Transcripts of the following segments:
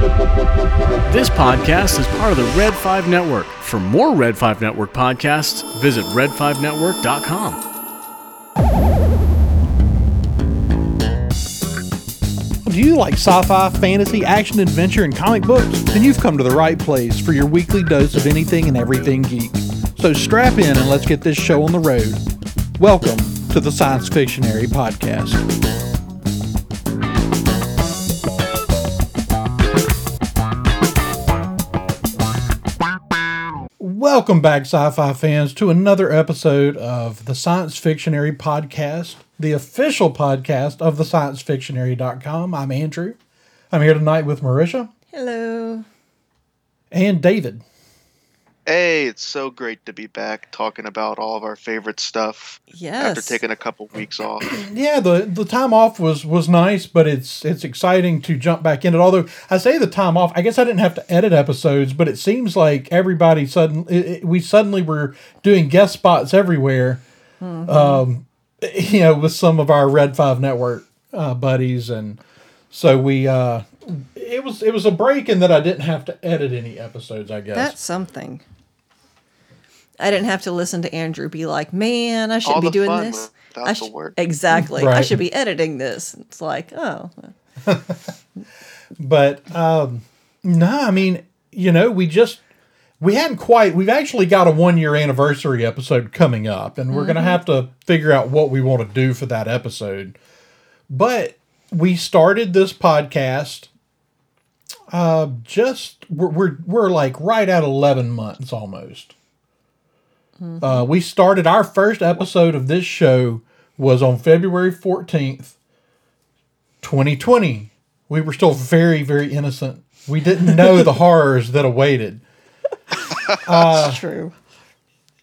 This podcast is part of the Red 5 Network. For more Red 5 Network podcasts, visit red5network.com. Do you like sci fi, fantasy, action, adventure, and comic books? Then you've come to the right place for your weekly dose of anything and everything geek. So strap in and let's get this show on the road. Welcome to the Science Fictionary Podcast. Welcome back, sci fi fans, to another episode of the Science Fictionary Podcast, the official podcast of the sciencefictionary.com. I'm Andrew. I'm here tonight with Merisha Hello. and David. Hey, it's so great to be back talking about all of our favorite stuff Yes. after taking a couple weeks off. Yeah, the the time off was was nice, but it's it's exciting to jump back in it. Although I say the time off, I guess I didn't have to edit episodes, but it seems like everybody suddenly we suddenly were doing guest spots everywhere. Um, you know, with some of our Red Five Network uh, buddies, and so we uh, it was it was a break in that I didn't have to edit any episodes. I guess That's something. I didn't have to listen to Andrew be like, "Man, I should All be the doing fun this." without I the sh- work. Exactly. I should be editing this. It's like, oh, But um, no, I mean, you know, we just we hadn't quite. We've actually got a one year anniversary episode coming up, and we're gonna have to figure out what we want to do for that episode. But we started this podcast. Uh, just we're we're, we're like right at eleven months almost. Uh, we started our first episode of this show was on February fourteenth, 2020. We were still very, very innocent. We didn't know the horrors that awaited. Uh, it's true.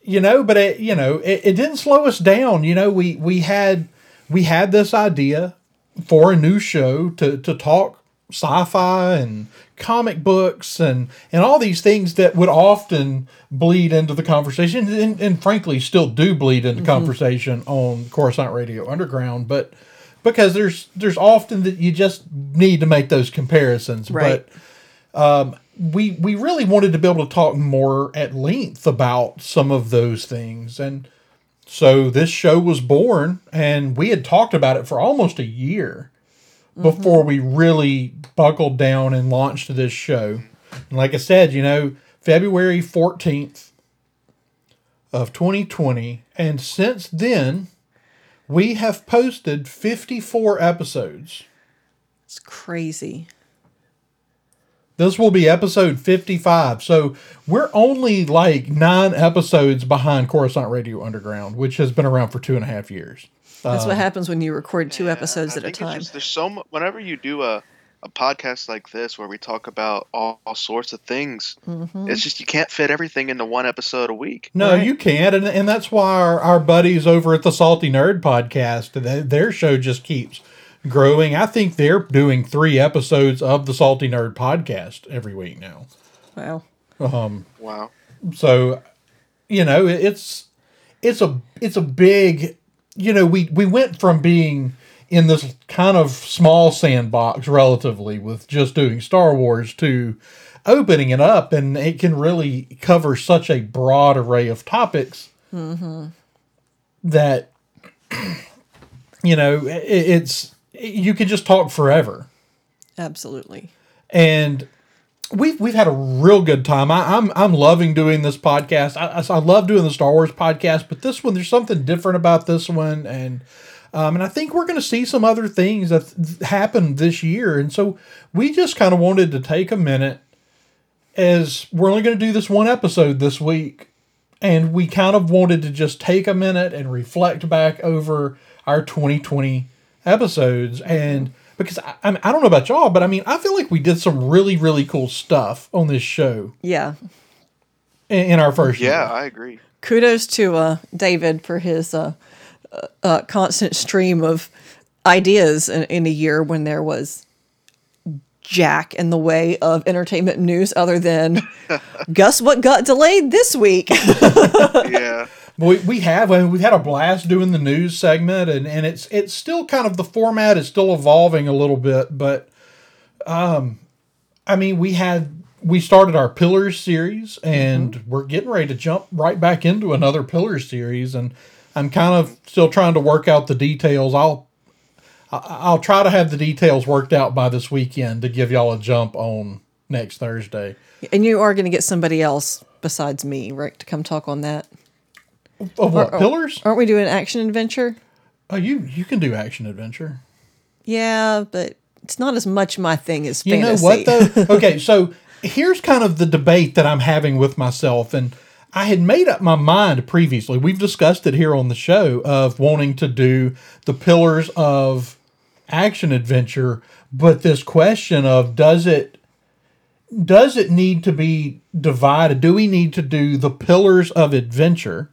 You know, but it, you know, it, it didn't slow us down. You know, we we had we had this idea for a new show to to talk sci-fi and comic books and and all these things that would often bleed into the conversation and, and frankly still do bleed into conversation on Coruscant Radio Underground, but because there's there's often that you just need to make those comparisons. Right. But um, we we really wanted to be able to talk more at length about some of those things, and so this show was born, and we had talked about it for almost a year before mm-hmm. we really buckled down and launched this show. And like I said, you know, February fourteenth of 2020, and since then we have posted 54 episodes. It's crazy. This will be episode 55. So we're only like nine episodes behind Coruscant Radio Underground, which has been around for two and a half years. That's Uh, what happens when you record two episodes I at a time. Just, there's so much. Whenever you do a a podcast like this where we talk about all, all sorts of things, Mm-hmm. it's just you can't fit everything into one episode a week. No, Right. you can't. And, and that's why our, our buddies over at the Salty Nerd podcast, they, their show just keeps growing. I think they're doing three episodes of the Salty Nerd podcast every week now. Wow. Um, Wow. so you know it- it's it's a it's a big you know we we went from being in this kind of small sandbox relatively with just doing star wars to opening it up and it can really cover such a broad array of topics mm-hmm. that you know it, it's you could just talk forever Absolutely. and we've we've had a real good time. I, I'm I'm loving doing this podcast. I, I, I love doing the Star Wars podcast, but this one there's something different about this one, and um, and I think we're going to see some other things that th- happened this year, and so we just kind of wanted to take a minute as we're only going to do this one episode this week, and we kind of wanted to just take a minute and reflect back over our 2020 episodes and because I, I, mean, I don't know about y'all but i mean i feel like we did some really really cool stuff on this show Yeah. in, in our first Yeah, year I agree. Kudos to uh, David for his uh, uh, uh, constant stream of ideas in, in a year when there was jack in the way of entertainment news other than guess what got delayed this week Yeah. We, we have I mean, we've had a blast doing the news segment and, and it's it's still kind of the format is still evolving a little bit but um I mean, we had we started our Pillars series, and we're getting ready to jump right back into another Pillars series, and I'm kind of still trying to work out the details. I'll I'll try to have the details worked out by this weekend to give y'all a jump on next Thursday. And you are going to get somebody else besides me, right, to come talk on that. Of what Or- oh, Pillars? Aren't we doing action adventure? Oh, you you can do action adventure. Yeah, but it's not as much my thing as You fantasy. know what though? okay, so here's kind of the debate that I'm having with myself, and I had made up my mind previously. We've discussed it here on the show of wanting to do the pillars of action adventure, but this question of does it does it need to be divided? Do we need to do the pillars of adventure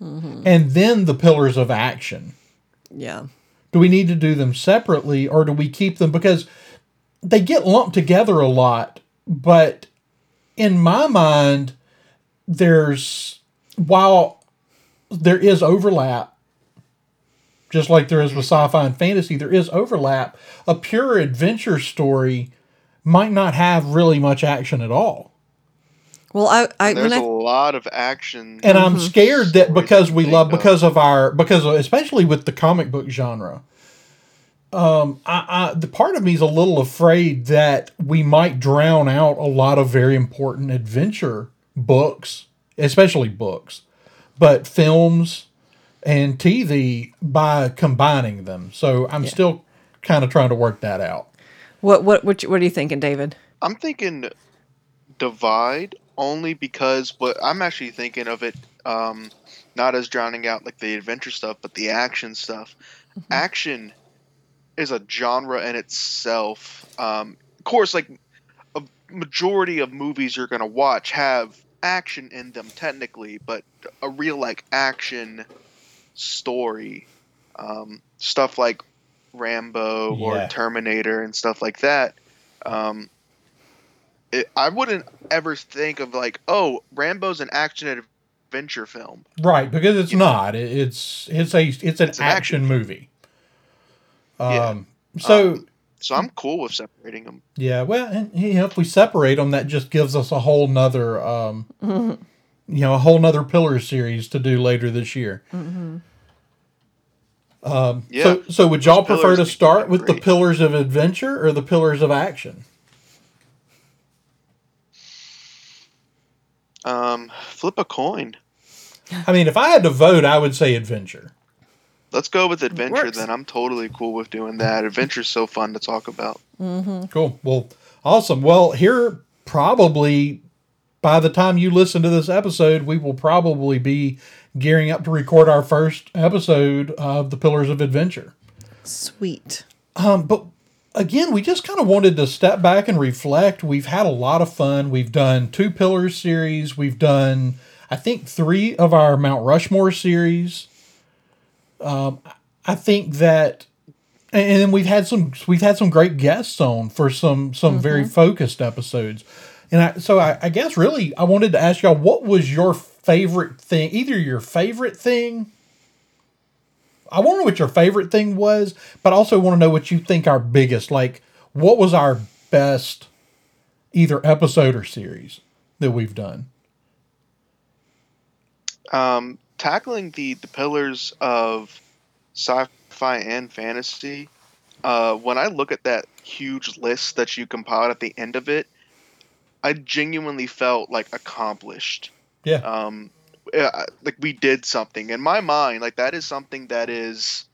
Mm-hmm. and then the pillars of action? yeah. Do we need to do them separately or do we keep them because they get lumped together a lot, but in my mind there's while there is overlap just like there is with mm-hmm. sci-fi and fantasy, there is overlap. A pure adventure story might not have really much action at all. Well, I, I There's when a I lot of action. and I'm scared that because we love because of our because of, especially with the comic book genre. Um, I, I the part of me is a little afraid that we might drown out a lot of very important adventure books, especially books, but films and TV by combining them. So I'm still kind of trying to work that out. what what what, what are you thinking, David? I'm thinking divide only because what I'm actually thinking of it um, not as drowning out like the adventure stuff, but the action stuff. Action is a genre in itself. Um, of course, like a majority of movies you're gonna watch have action in them technically, but a real like action story, um, stuff like Rambo Yeah. or Terminator and stuff like that. Um, it, I wouldn't ever think of like, oh, Rambo's an action adventure film. Right, because it's You not. It- It's it's a it's an, It's an action, action movie. Yeah. Um, so Um, So I'm cool with separating them. Yeah, well, and, you know, if we separate them, that just gives us a whole nother, um, you know, a whole nother pillar series to do later this year. Um, Yeah. So, so would y'all Those prefer to start are with the pillars of adventure or the pillars of action? Um, flip a coin. I mean, if I had to vote, I would say adventure. Let's go with adventure then. I'm totally cool with doing that. Adventure's so fun to talk about. Cool. Well, awesome. Well, here probably by the time you listen to this episode, we will probably be gearing up to record our first episode of the Pillars of Adventure. Sweet. Um, but again, we just kind of wanted to step back and reflect. We've had a lot of fun. We've done two Pillars series. We've done, I think, three of our Mount Rushmore series. Um, I think that, and then we've had some we've had some great guests on for some some very focused episodes. And I, so I, I guess really I wanted to ask y'all what was your favorite thing, either your favorite thing I want to know what your favorite thing was, but I also want to know what you think our biggest, like, what was our best either episode or series that we've done? Um, tackling the, the pillars of sci-fi and fantasy. Uh, when I look at that huge list that you compiled at the end of it, I genuinely felt like accomplished. Yeah. um uh, like we did something in my mind like that is something that is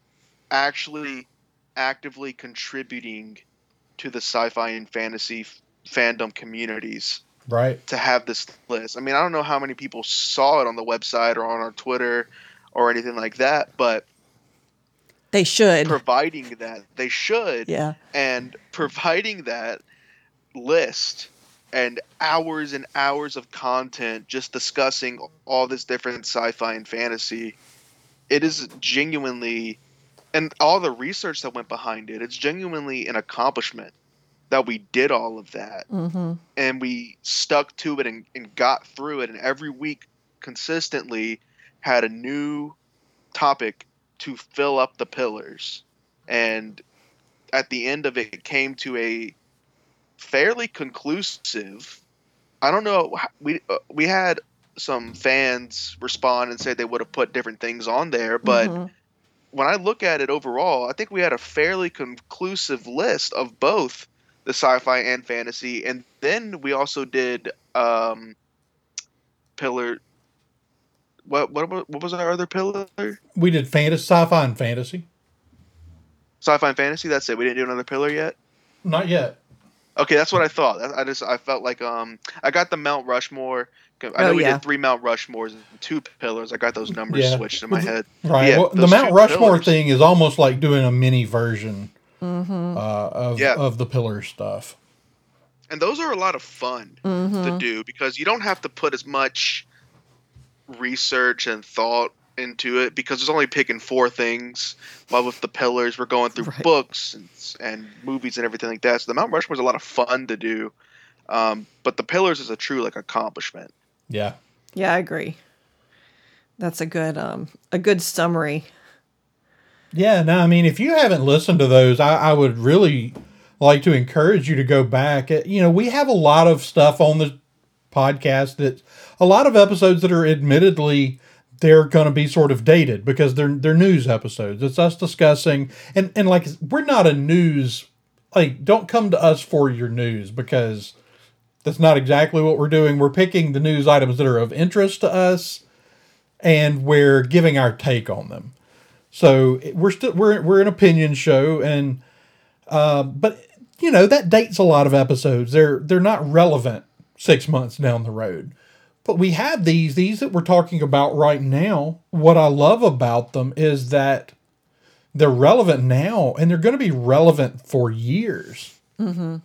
actually actively contributing to the sci-fi and fantasy f- fandom communities Right. to have this list i mean i don't know how many people saw it on the website or on our twitter or anything like that but They should. providing that they should yeah. and providing that list and hours and hours of content just discussing all this different sci-fi and fantasy it is genuinely and all the research that went behind it it's genuinely an accomplishment that we did all of that. Mm-hmm. and we stuck to it and, and got through it. And every week consistently had a new topic to fill up the pillars. And at the end of it, it came to a fairly conclusive. I don't know. We uh, we had some fans respond and say they would have put different things on there, but Mhm. when I look at it overall, I think we had a fairly conclusive list of both the sci-fi and fantasy, and then we also did um, pillar. What what what was our other pillar? We did fantasy, sci-fi, and fantasy. Sci-fi and fantasy. That's it. We didn't do another pillar yet. Not yet. Okay, that's what I thought. I I just I felt like um I got the Mount Rushmore. I know Oh, we yeah. did three Mount Rushmores and two pillars. I got those numbers Yeah. switched in my head. Right. Yeah, well, the Mount Rushmore pillars. thing is almost like doing a mini version Mm-hmm. uh, of Yeah. of the pillar stuff. and those are a lot of fun Mm-hmm. to do because you don't have to put as much research and thought into it because it's only picking four things while with the pillars we're going through Right. books and, and movies and everything like that so the mount rushmore is a lot of fun to do um, but the pillars is a true like accomplishment Yeah. Yeah, I agree. That's a good um a good summary. Yeah, no, I mean, if you haven't listened to those, I, I would really like to encourage you to go back. Uh, You know, we have a lot of stuff on the podcast that a lot of episodes that are admittedly they're going to be sort of dated because they're they're news episodes. It's us discussing and and like we're not a news like don't come to us for your news because that's not exactly what we're doing. We're picking the news items that are of interest to us and we're giving our take on them. So we're still we're we're an opinion show, and uh, but you know that dates a lot of episodes. They're they're not relevant six months down the road. But we have these these that we're talking about right now. What I love about them is that they're relevant now, and they're going to be relevant for years. Mm-hmm.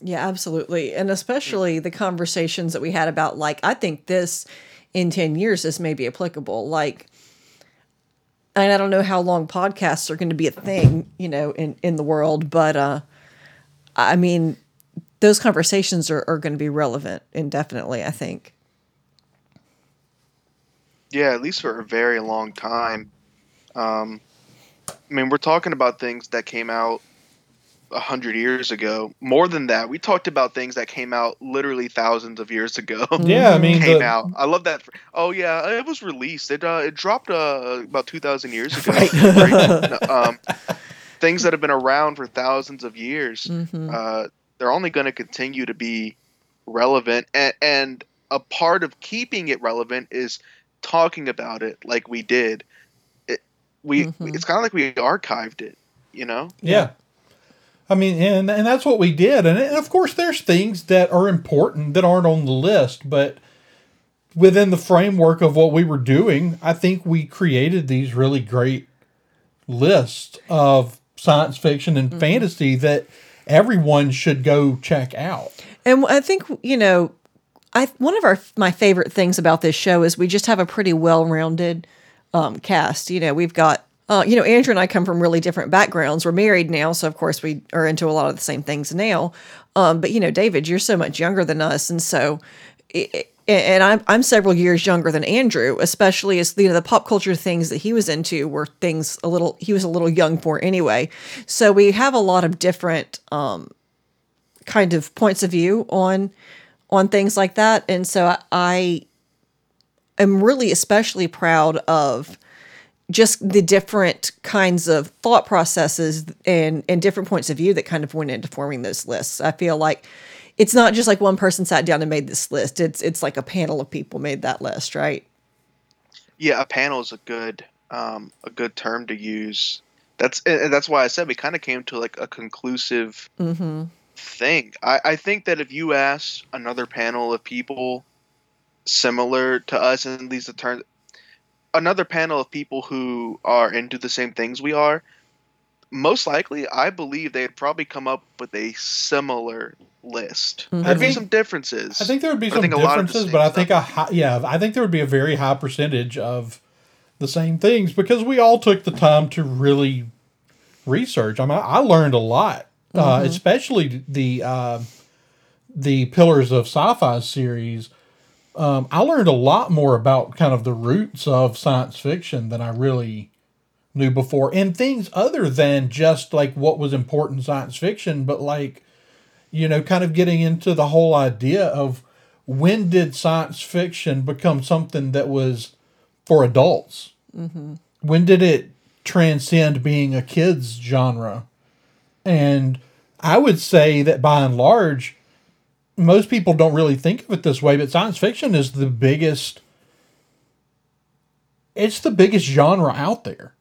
Yeah, absolutely. And especially the conversations that we had about like I think this in 10 years this may be applicable. Like and I don't know how long podcasts are going to be a thing, you know, in in the world, but uh I mean those conversations are, are going to be relevant indefinitely, I think. yeah at least for a very long time um, i mean we're talking about things that came out a hundred years ago more than that we talked about things that came out literally thousands of years ago Yeah, I mean, came the- out. I love that. Oh yeah, it was released. It uh, it dropped uh, about two thousand years ago. Right. Right? um, things that have been around for thousands of years, Mhm. uh, they're only going to continue to be relevant. And, and a part of keeping it relevant is talking about it like we did. It, we Mhm. it's kind of like we archived it. You know. Yeah. I mean, and and that's what we did, and, and of course, there's things that are important that aren't on the list, but within the framework of what we were doing, I think we created these really great lists of science fiction and fantasy that everyone should go check out. And I think you know, I one of our my favorite things about this show is we just have a pretty well-rounded um, cast. You know, we've got uh, you know Andrew and I come from really different backgrounds. We're married now, so of course we are into a lot of the same things now. Um, but you know, David, you're so much younger than us, and so. And I'm I'm several years younger than Andrew, especially as you know the pop culture things that he was into were things a little he was a little young for anyway. So we have a lot of different um, kind of points of view on on things like that and so I, I am really especially proud of just the different kinds of thought processes and and different points of view that kind of went into forming those lists i feel like it's not just like one person sat down and made this list it's it's like a panel of people made that list right Yeah, a panel is a good um, a good term to use. That's and that's why I said we kind of came to like a conclusive mm-hmm thing. I, I think that if you ask another panel of people similar to us, and these turn another panel of people who are into the same things we are, most likely, I believe they'd probably come up with a similar list. Mhm. There'd be some differences. I think there would be some think a lot of the differences, but I think a high, yeah, I think there would be a very high percentage of the same things because we all took the time to really research. I mean, I learned a lot, uh, especially the uh, the Pillars of Sci-Fi series. Um, I learned a lot more about kind of the roots of science fiction than I really knew before, and things other than just like what was important science fiction, but like you know, kind of getting into the whole idea of when did science fiction become something that was for adults? Mm-hmm. When did it transcend being a kid's genre? And I would say that by and large, most people don't really think of it this way, but science fiction is the biggest it's the biggest genre out there.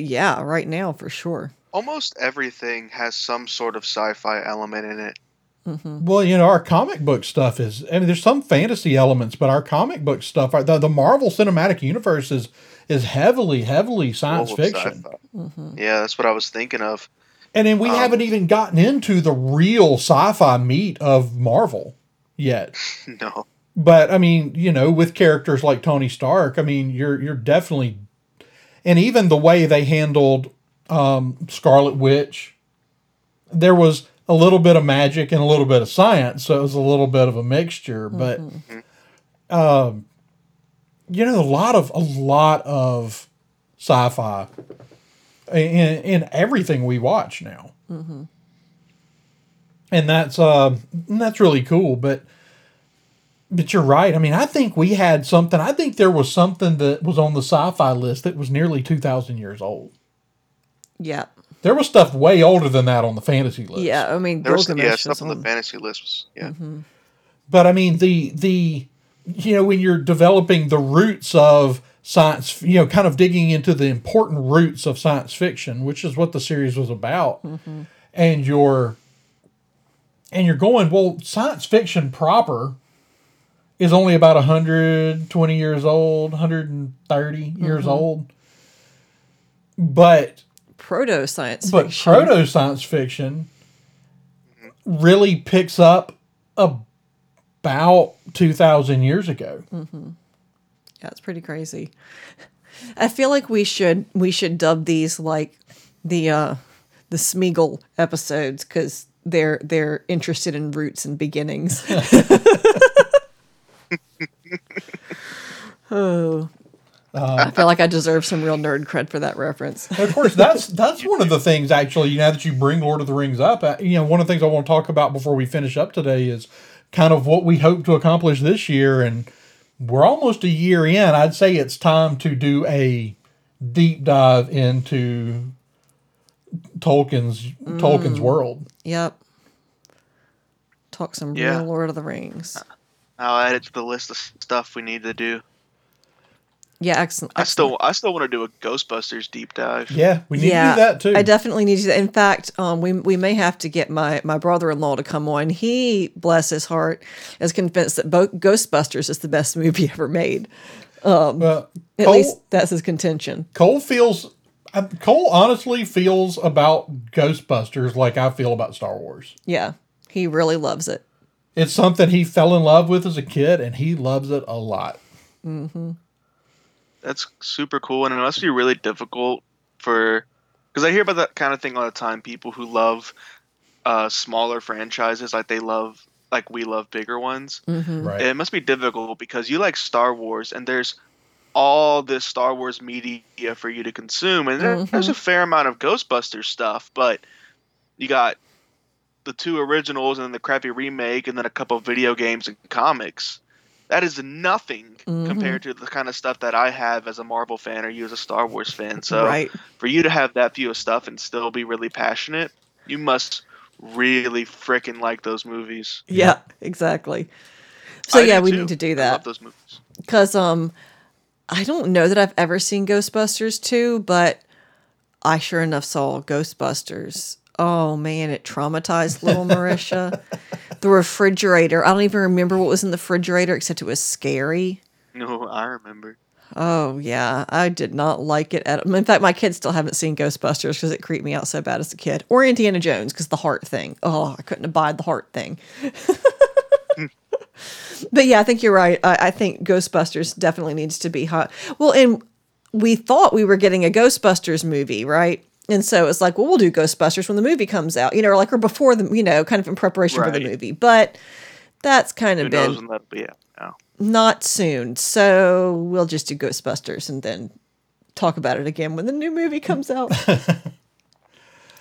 Yeah, right now for sure. Almost everything has some sort of sci-fi element in it. Mm-hmm. Well, you know, our comic book stuff is I mean there's some fantasy elements, but our comic book stuff, the, the Marvel Cinematic Universe is is heavily heavily science Full fiction. sci-fi. Mm-hmm. Yeah, that's what I was thinking of. And then we um, haven't even gotten into the real sci-fi meat of Marvel yet. No. But I mean, you know, with characters like Tony Stark, I mean, you're you're definitely, and even the way they handled um, Scarlet Witch, there was a little bit of magic and a little bit of science, so it was a little bit of a mixture. But, um, you know, a lot of a lot of sci-fi in in everything we watch now, and that's uh, that's really cool. But but you're right. I mean, I think we had something. I think there was something that was on the sci-fi list that was nearly two thousand years old. Yeah. There was stuff way older than that on the fantasy list. Yeah, I mean There was yeah, stuff on the fantasy list was yeah. Mm-hmm. But I mean, the the you know when you're developing the roots of science, you know, kind of digging into the important roots of science fiction, which is what the series was about, mm-hmm. and you're and you're going well, science fiction proper is only about 120 years old, 130 years old. But proto science but fiction. proto science fiction really picks up about 2000 years ago Yeah, it's pretty crazy. I feel like we should we should dub these like the uh the Smeagol episodes because they're they're interested in roots and beginnings. oh. I feel like I deserve some real nerd cred for that reference. of course that's that's one of the things actually now that you bring lord of the rings up uh, you know one of the things i want to talk about before we finish up today is kind of what we hope to accomplish this year and we're almost a year in i'd say it's time to do a deep dive into tolkien's tolkien's world Yep. Talk some Yeah. real Lord of the Rings. I'll add it to the list of stuff we need to do. Yeah, excellent. I still I still want to do a Ghostbusters deep dive. yeah we need yeah, to do that too I definitely need to. do that. In fact, um, we we may have to get my my brother in law to come on. He, bless his heart, is convinced that Bo- Ghostbusters is the best movie ever made. well, At Cole- least that's his contention. Cole feels uh, Cole honestly feels about Ghostbusters like I feel about Star Wars. Yeah, he really loves it. It's something he fell in love with as a kid, and he loves it a lot. That's super cool, and it must be really difficult for because I hear about that kind of thing all the time. People who love uh, smaller franchises, like they love, like we love bigger ones. Right? It must be difficult because you like Star Wars, and there's all this Star Wars media for you to consume, and there- there's a fair amount of Ghostbusters stuff, but you got the two originals and then the crappy remake, and then a couple of video games and comics. That is nothing compared to the kind of stuff that I have as a Marvel fan or you as a Star Wars fan. So right. for you to have that view of stuff and still be really passionate, you must really freaking like those movies. Yeah, exactly. So I yeah, we too. need to do I that. love those movies. because um i don't know that i've ever seen ghostbusters 2 but i sure enough saw ghostbusters oh man it traumatized little merisha the refrigerator i don't even remember what was in the refrigerator except it was scary No, I remember. oh yeah i did not like it at all. in fact my kids still haven't seen ghostbusters because it creeped me out so bad as a kid or indiana jones because the heart thing oh i couldn't abide the heart thing But yeah, I think you're right. I, I think Ghostbusters definitely needs to be hot. Well, and we thought we were getting a Ghostbusters movie, right? And so it's like, well, we'll do Ghostbusters when the movie comes out, you know, or like or before the, you know, kind of in preparation for the movie. But that's kind Who of knows been that'll be out not soon. So we'll just do Ghostbusters and then talk about it again when the new movie comes out.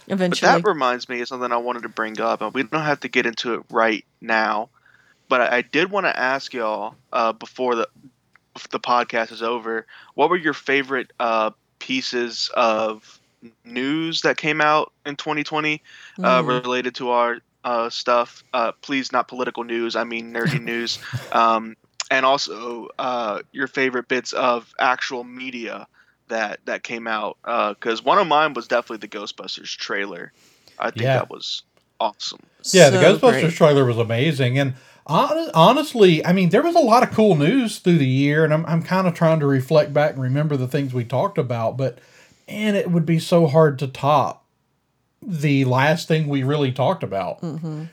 But Eventually. that reminds me of something I wanted to bring up, and we don't have to get into it right now. But I, I did want to ask y'all uh, before the the podcast is over, what were your favorite uh, pieces of news that came out in 2020 uh, Mm. related to our uh, stuff? Uh, please, not political news. I mean nerdy news. Um, and also uh, your favorite bits of actual media that that came out because one of mine was definitely the Ghostbusters trailer. I think Yeah. that was awesome. Yeah, the Ghostbusters great. trailer was amazing, and honestly, I mean, there was a lot of cool news through the year, and I'm I'm kind of trying to reflect back and remember the things we talked about, but and it would be so hard to top the last thing we really talked about,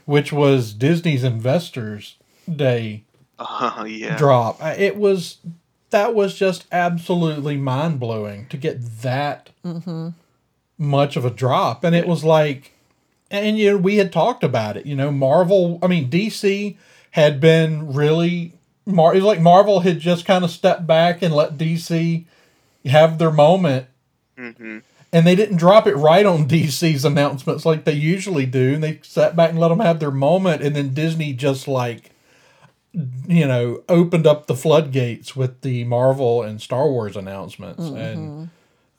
which was Disney's Investors Day Uh, yeah, drop. Uh, It was that was just absolutely mind blowing to get that much of a drop, and it was like, and you know we had talked about it. You know, Marvel. I mean, DC had been really. Mar- it was like Marvel had just kind of stepped back and let DC have their moment, hmm and they didn't drop it right on DC's announcements like they usually do. And they sat back and let them have their moment, and then Disney just like, you know, opened up the floodgates with the Marvel and Star Wars announcements. And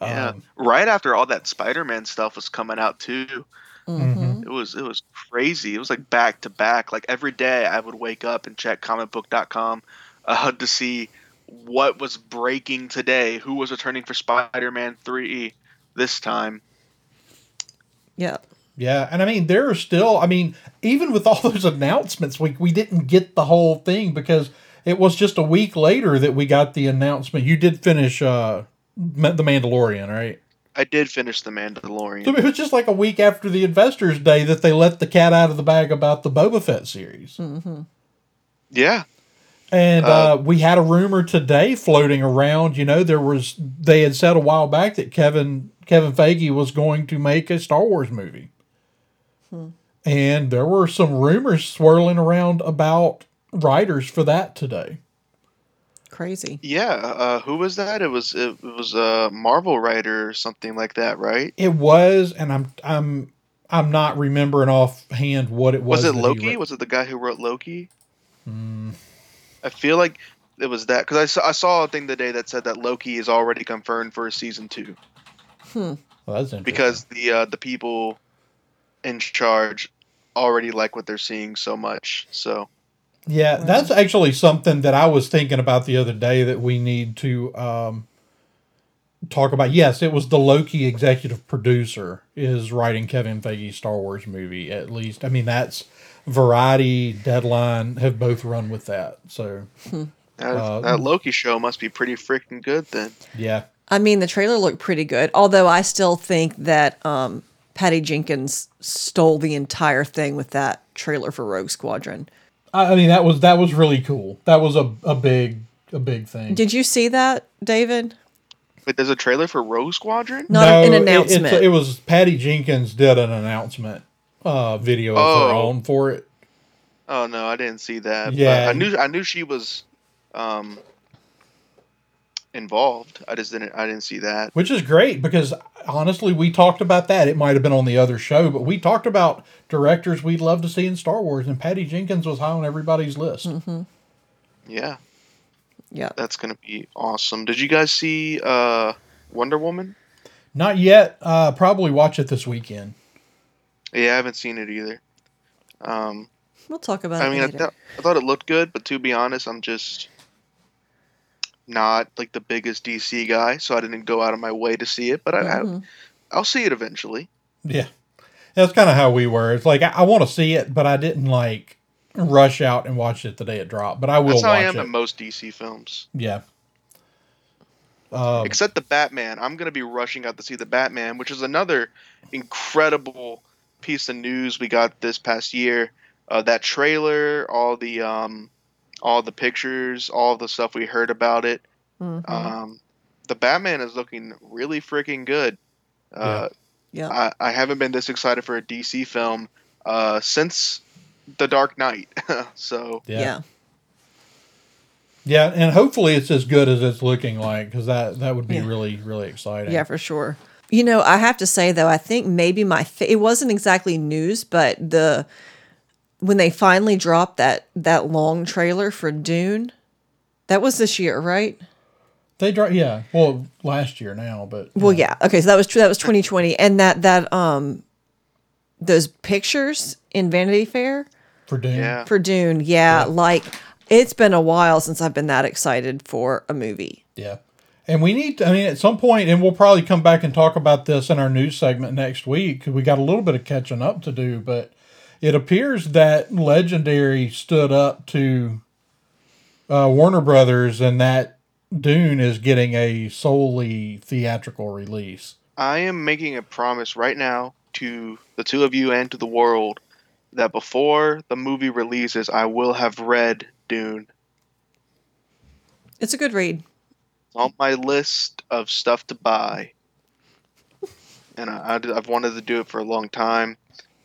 yeah. um, right after all that Spider-Man stuff was coming out too. Mhm. It was it was crazy. It was like back to back. Like every day, I would wake up and check comicbook.com uh, to see what was breaking today. Who was returning for Spider-Man three this time? Yeah. yeah, and I mean, there are still. I mean, even with all those announcements, we we didn't get the whole thing because it was just a week later that we got the announcement. You did finish uh, the Mandalorian, right? I did finish the Mandalorian. So it was just like a week after the Investors Day that they let the cat out of the bag about the Boba Fett series. Yeah, And Uh, uh, we had a rumor today floating around. You know, there was they had said a while back that Kevin Kevin Feige was going to make a Star Wars movie, and there were some rumors swirling around about writers for that today. Crazy. yeah. Uh, who was that? It was it, was a Marvel writer or something like that, right? It was, and I'm I'm I'm not remembering offhand what it was. Was it Loki? wrote. Was it the guy who wrote Loki? Hmm. I feel like it was that because I saw, I saw a thing today that said that Loki is already confirmed for a season two Well, that's interesting. because the uh, the people in charge already like what they're seeing so much. So Yeah, that's actually something that I was thinking about the other day that we need to um, talk about. Yes, it was the Loki executive producer is writing Kevin Feige's Star Wars movie. At least, I mean, that's Variety, Deadline have both run with that. So that, Uh, that Loki show must be pretty freaking good then. yeah, I mean, the trailer looked pretty good, although I still think that um, Patty Jenkins stole the entire thing with that trailer for Rogue Squadron. I, I mean that was that was really cool. That was a, a big a big thing. Did you see that, David? Wait, there's a trailer for Rogue Squadron. Not an announcement. it's- it was Patty Jenkins did an announcement uh, video of her Oh. own for it. Oh no, I didn't see that. Yeah. but I knew I knew she was um, involved. I just didn't I didn't see that. Which is great because honestly, we talked about that. It might have been on the other show, but we talked about directors we'd love to see in Star Wars, and Patty Jenkins was high on everybody's list. Mm-hmm. Yeah, yeah. that's gonna be awesome. Did you guys see uh, Wonder Woman? Not yet. Uh, probably watch it this weekend. Yeah, I haven't seen it either. Um, We'll talk about I it mean, I, later. th- I thought it looked good, but to be honest, I'm just not like the biggest DC guy, so I didn't go out of my way to see it. But I, Mhm. I I'll see it eventually. Yeah, that's kind of how we were. It's like I, I want to see it, but I didn't like rush out and watch it the day it dropped. But I will That's how I am it. in most DC films, yeah. Um, except the Batman. I'm gonna be rushing out to see the Batman, which is another incredible piece of news we got this past year. Uh, that trailer, all the um, all the pictures, all the stuff we heard about it. Mhm. Um, the Batman is looking really freaking good. Uh, yeah. I, I haven't been this excited for a DC film uh, since The Dark Knight. so yeah. yeah. Yeah, and hopefully it's as good as it's looking like because that that would be Yeah. really really exciting. Yeah, for sure. You know, I have to say though, I think maybe my fa- it wasn't exactly news, but the when they finally dropped that that long trailer for Dune, that was this year, right? They dro- yeah. Well, last year now, but Well, yeah. Okay, so that was true. That was 2020, and that that um those pictures in Vanity Fair for Dune. Yeah. for Dune, yeah, like it's been a while since I've been that excited for a movie. Yeah. And we need, to, I mean, at some point, and we'll probably come back and talk about this in our news segment next week. We got a little bit of catching up to do, but it appears that Legendary stood up to uh, Warner Brothers and that Dune is getting a solely theatrical release. I am making a promise right now to the two of you and to the world that before the movie releases, I will have read Dune. It's a good read. On my list of stuff to buy, and I, have wanted to do it for a long time.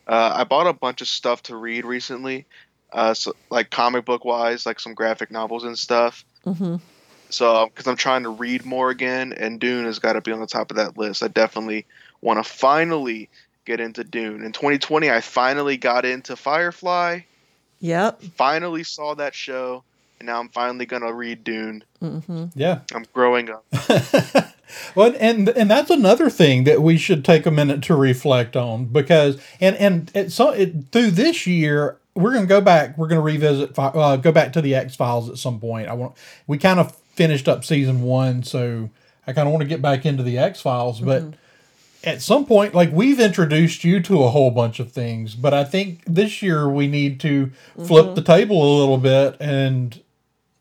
Uh, I bought a bunch of stuff to read recently, uh, so, like comic book wise, like some graphic novels and stuff. hmm So, because I'm trying to read more again, and Dune has got to be on the top of that list. I definitely want to finally get into Dune. In 2020, I finally got into Firefly, Yep. finally saw that show, and now I'm finally going to read Dune. hmm Yeah. I'm growing up. Well, and and that's another thing that we should take a minute to reflect on because and and it, so it, through this year we're going to go back. We're going to revisit, uh, go back to the X Files at some point. I want we kind of finished up season one, so I kind of want to get back into the X Files, but. At some point, like we've introduced you to a whole bunch of things, but I think this year we need to flip the table a little bit and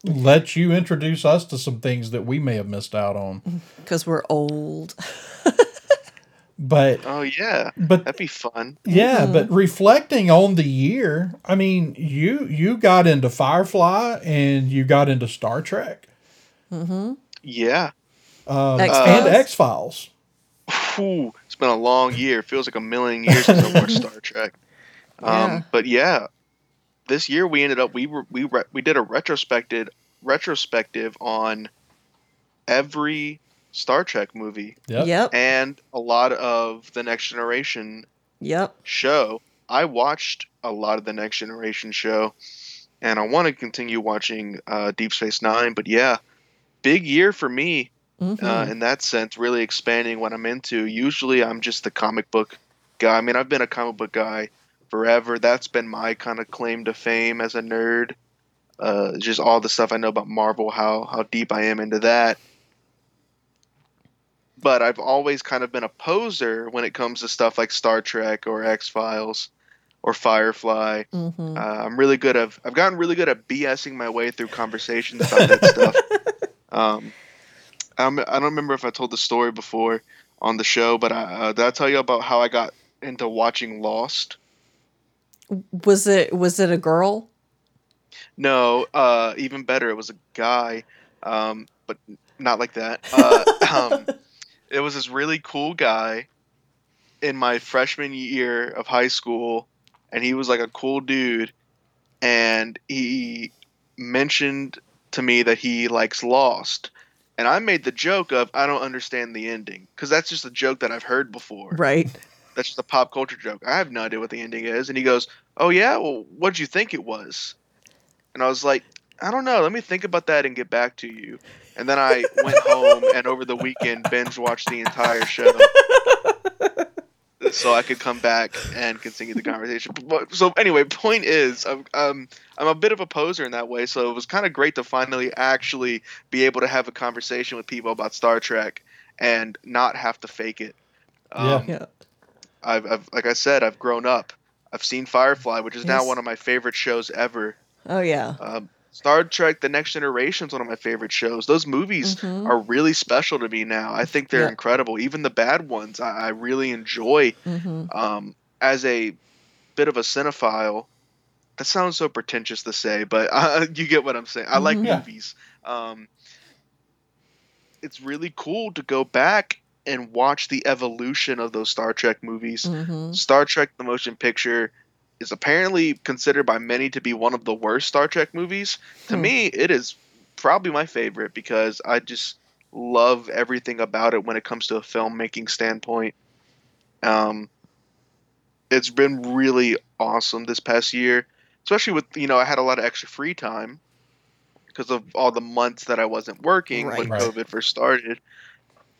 let you introduce us to some things that we may have missed out on. Because we're old. But Oh, yeah. but That'd be fun. yeah, but reflecting on the year, I mean, you you got into Firefly and you got into Star Trek Mm-hmm. Yeah. um, X-Files. and X Files. Whew, it's been a long year. It feels like a million years since I watched Star Trek. Um, Yeah. But yeah, this year we ended up we were we re- we did a retrospective retrospective on every Star Trek movie Yep. Yep. and a lot of the Next Generation Yep. show. I watched a lot of the Next Generation show, and I want to continue watching uh, Deep Space Nine. But yeah, big year for me Mhm. uh, in that sense, really expanding what I'm into. Usually, I'm just the comic book guy. I mean, I've been a comic book guy forever. That's been my kind of claim to fame as a nerd. Uh, just all the stuff I know about Marvel, how how deep I am into that. But I've always kind of been a poser when it comes to stuff like Star Trek or X Files or Firefly. Mhm. Uh, I'm really good at. I've gotten really good at BSing my way through conversations about that stuff. Um, I'm, I don't remember if I told the story before on the show, but I, uh, did I tell you about how I got into watching Lost? Was it was it a girl? No, uh, even better, it was a guy, um, but not like that. Uh, um, it was this really cool guy in my freshman year of high school, and he was like a cool dude, and he mentioned to me that he likes Lost. And I made the joke of I don't understand the ending because that's just a joke that I've heard before. Right. That's just a pop culture joke. I have no idea what the ending is. And he goes, "Oh yeah, well, what'd you think it was?" And I was like, "I don't know. Let me think about that and get back to you." And then I went home and over the weekend binge watched the entire show, so I could come back and continue the conversation. But, so anyway, point is, I'm um, I'm a bit of a poser in that way. So it was kind of great to finally actually be able to have a conversation with people about Star Trek and not have to fake it. Um, Yeah. I've, I've like I said, I've grown up. I've seen Firefly, which is now one of my favorite shows ever. Oh yeah. Um, Star Trek: The Next Generation is one of my favorite shows. Those movies Mhm. are really special to me now. I think they're Yeah. incredible. Even the bad ones, I, I really enjoy. hmm Um, as a bit of a cinephile, that sounds so pretentious to say, but uh, you get what I'm saying. I like Mhm. Yeah. movies. Um, it's really cool to go back and watch the evolution of those Star Trek movies. hmm Star Trek: The Motion Picture is apparently considered by many to be one of the worst Star Trek movies. To Hmm. me, it is probably my favorite because I just love everything about it when it comes to a filmmaking standpoint. Um, it's been really awesome this past year, especially with you know I had a lot of extra free time because of all the months that I wasn't working when Right. COVID first started,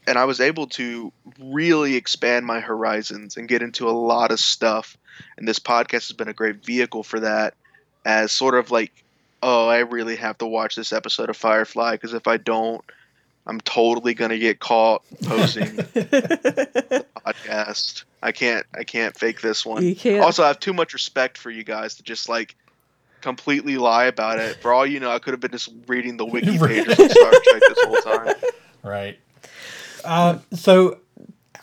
and I was able to really expand my horizons and get into a lot of stuff. And this podcast has been a great vehicle for that, as sort of like, oh, I really have to watch this episode of Firefly because if I don't, I'm totally gonna get caught posting podcast. I can't I can't fake this one. You can't. Also, I have too much respect for you guys to just like completely lie about it. For all you know, I could have been just reading the wiki pages of Star Trek this whole time. Right. Uh, so,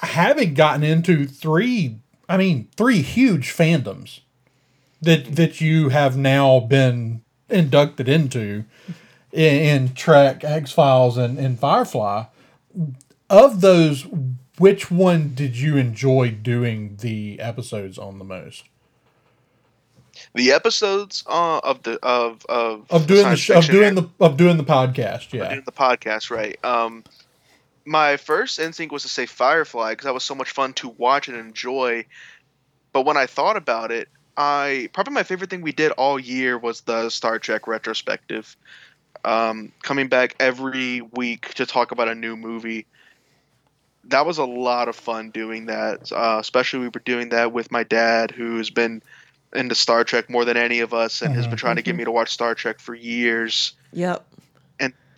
having gotten into three, I mean, three huge fandoms that that you have now been inducted into in, in Trek, X Files, and, and Firefly. Of those, which one did you enjoy doing the episodes on the most? The episodes uh, of the of of Of doing the science sh- of doing the of doing the podcast, yeah. doing the podcast, right? Um, my first instinct was to say Firefly because that was so much fun to watch and enjoy. But when I thought about it, I probably my favorite thing we did all year was the Star Trek retrospective. Um, coming back every week to talk about a new movie. That was a lot of fun doing that. Uh, especially we were doing that with my dad, who's been into Star Trek more than any of us, and has been trying to get me to watch Star Trek for years. yep.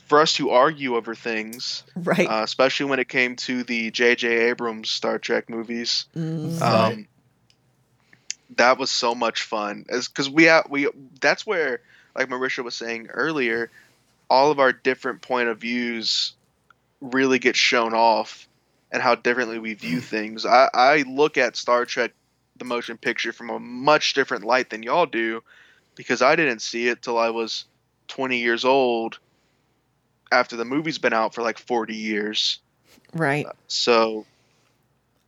For us to argue over things, Right. uh, especially when it came to the J.J. Abrams Star Trek movies. Mm. Right. Um, that was so much fun, because we have we. That's where, like Merisha was saying earlier, all of our different point of views really get shown off, and how differently we view things. I, I look at Star Trek, the motion picture, from a much different light than y'all do, because I didn't see it till I was twenty years old. After the movie's been out for like forty years. right. So,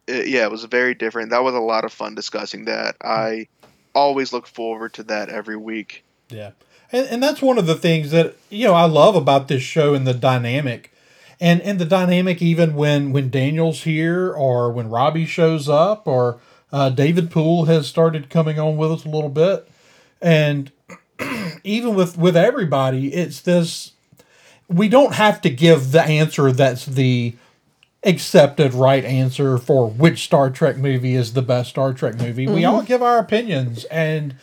it, yeah, it was very different. That was a lot of fun discussing that. I always look forward to that every week. Yeah. And, and that's one of the things that, you know, I love about this show and the dynamic. And and the dynamic even when when Daniel's here or when Robbie shows up or uh, David Poole has started coming on with us a little bit. And even with with everybody, it's this we don't have to give the answer that's the accepted right answer for which Star Trek movie is the best Star Trek movie. We mm-hmm. all give our opinions and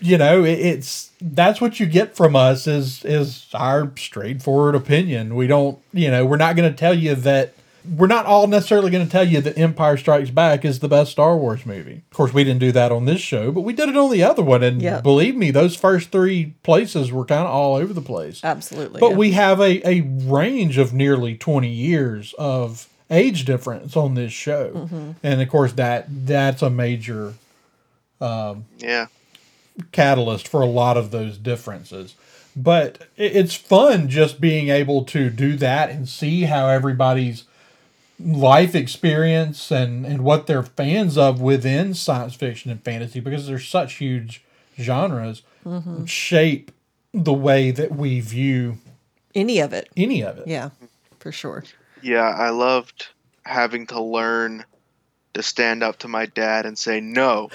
you know it, it's that's what you get from us is is our straightforward opinion we don't you know we're not going to tell you that we're not all necessarily going to tell you that empire strikes back is the best star wars movie of course we didn't do that on this show but we did it on the other one and Yeah. believe me those first three places were kind of all over the place Absolutely. but yeah. we have a, a range of nearly 20 years of age difference on this show Mm-hmm. and of course that that's a major Yeah. catalyst for a lot of those differences. But it's fun just being able to do that and see how everybody's life experience and, and what they're fans of within science fiction and fantasy because they're such huge genres mm-hmm. shape the way that we view any of it. any of it. Yeah, for sure. Yeah, I loved having to learn to stand up to my dad and say, no,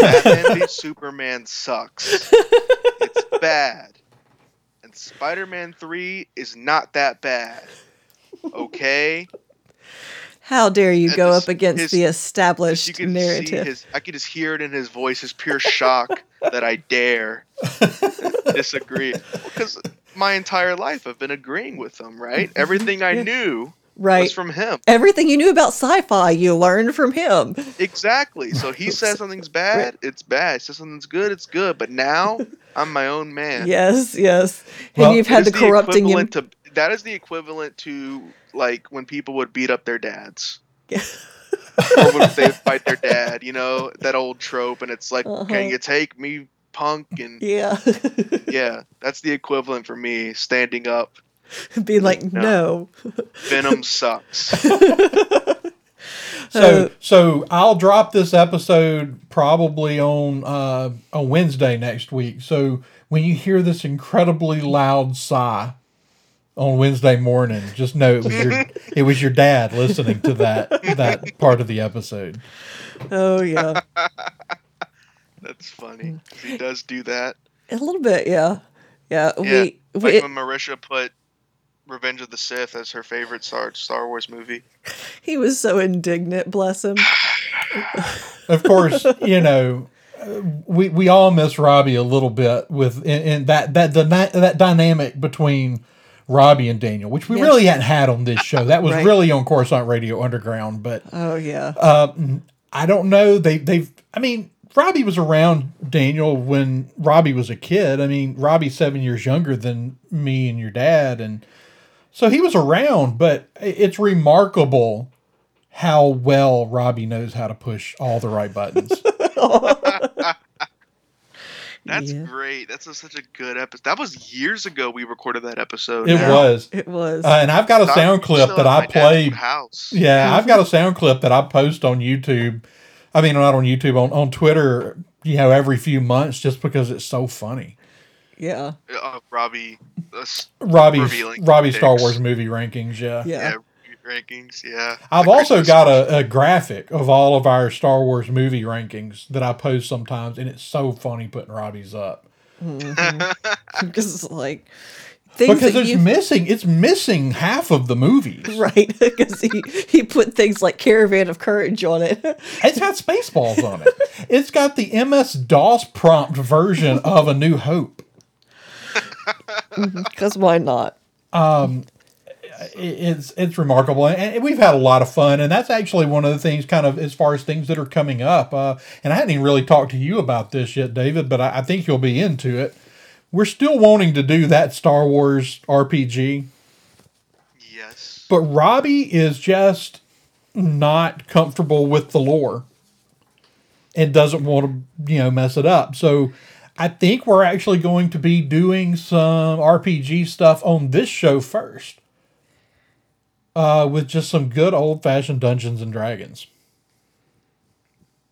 Batman v Superman sucks. It's bad. And Spider Man 3 is not that bad. Okay? How dare you And go his- up against his- the you established could see narrative? his I could just hear it in his voice, his pure shock that I dare disagree. Because my entire life I've been agreeing with him, right? Everything I knew right. was from him. Everything you knew about sci-fi, you learned from him. Exactly. So he says something's bad, it's bad. He says something's good, it's good. But now I'm my own man. Yes, yes. Well, and you've had is the corrupting him. equivalent to that is the equivalent to like when people would beat up their dads. or when they fight their dad, you know, that old trope and it's like, Uh-huh. Can you take me, punk? And Yeah. yeah, that's the equivalent for me, standing up. Being like, no. Venom sucks. So Uh, so I'll drop this episode probably on uh, a Wednesday next week. So when you hear this incredibly loud sigh, on Wednesday morning, just know it was your it was your dad listening to that that part of the episode. Oh yeah, That's funny. He does do that. a little bit. Yeah, yeah. Yeah, We, like we when Merisha put Revenge of the Sith as her favorite Star Star Wars movie. he was so indignant. Bless him. Of course, you know. uh, We, we all miss Robbie a little bit with in, in that that the that dynamic between Robbie and Daniel, which we Yes. really hadn't had on this show. That was Right. really on Coruscant Radio Underground, but Oh yeah. Um, I don't know. They they've. I mean, Robbie was around Daniel when Robbie was a kid. I mean, Robbie's seven years younger than me and your dad, and so he was around. But it's remarkable how well Robbie knows how to push all the right buttons. That's Yeah. great. That's a, such a good episode. That was years ago we recorded that episode. it now. was, It was. uh, and I've got a I'm sound clip that I my dad's played. House. Yeah, I've got a sound clip that I post on YouTube. I mean, not on YouTube, on on Twitter. You know, every few months, just because it's so funny. yeah. Uh, Robbie. Uh, s- Robbie's Revealing Robbie's Star. Wars movie rankings. Yeah. Yeah. yeah. Rankings. Yeah. I've also Christmas got a, a graphic of all of our Star Wars movie rankings that I post sometimes, and it's so funny putting Robbie's up mm-hmm. Because it's like things because that it's you missing. It's missing half of the movies. right because he he put things like Caravan of Courage on it. It's got Spaceballs on it. It's got the MS DOS prompt version of A New Hope. Because why not? it- it's it's remarkable. And we've had a lot of fun and that's actually one of the things kind of as far as things that are coming up uh, and i hadn't even really talked to you about this yet david but I, I think you'll be into it. We're still wanting to do that star wars rpg Yes. but robbie is just not comfortable with the lore and doesn't want to you know mess it up. So i think we're actually going to be doing some rpg stuff on this show first uh, with just some good old fashioned Dungeons and Dragons.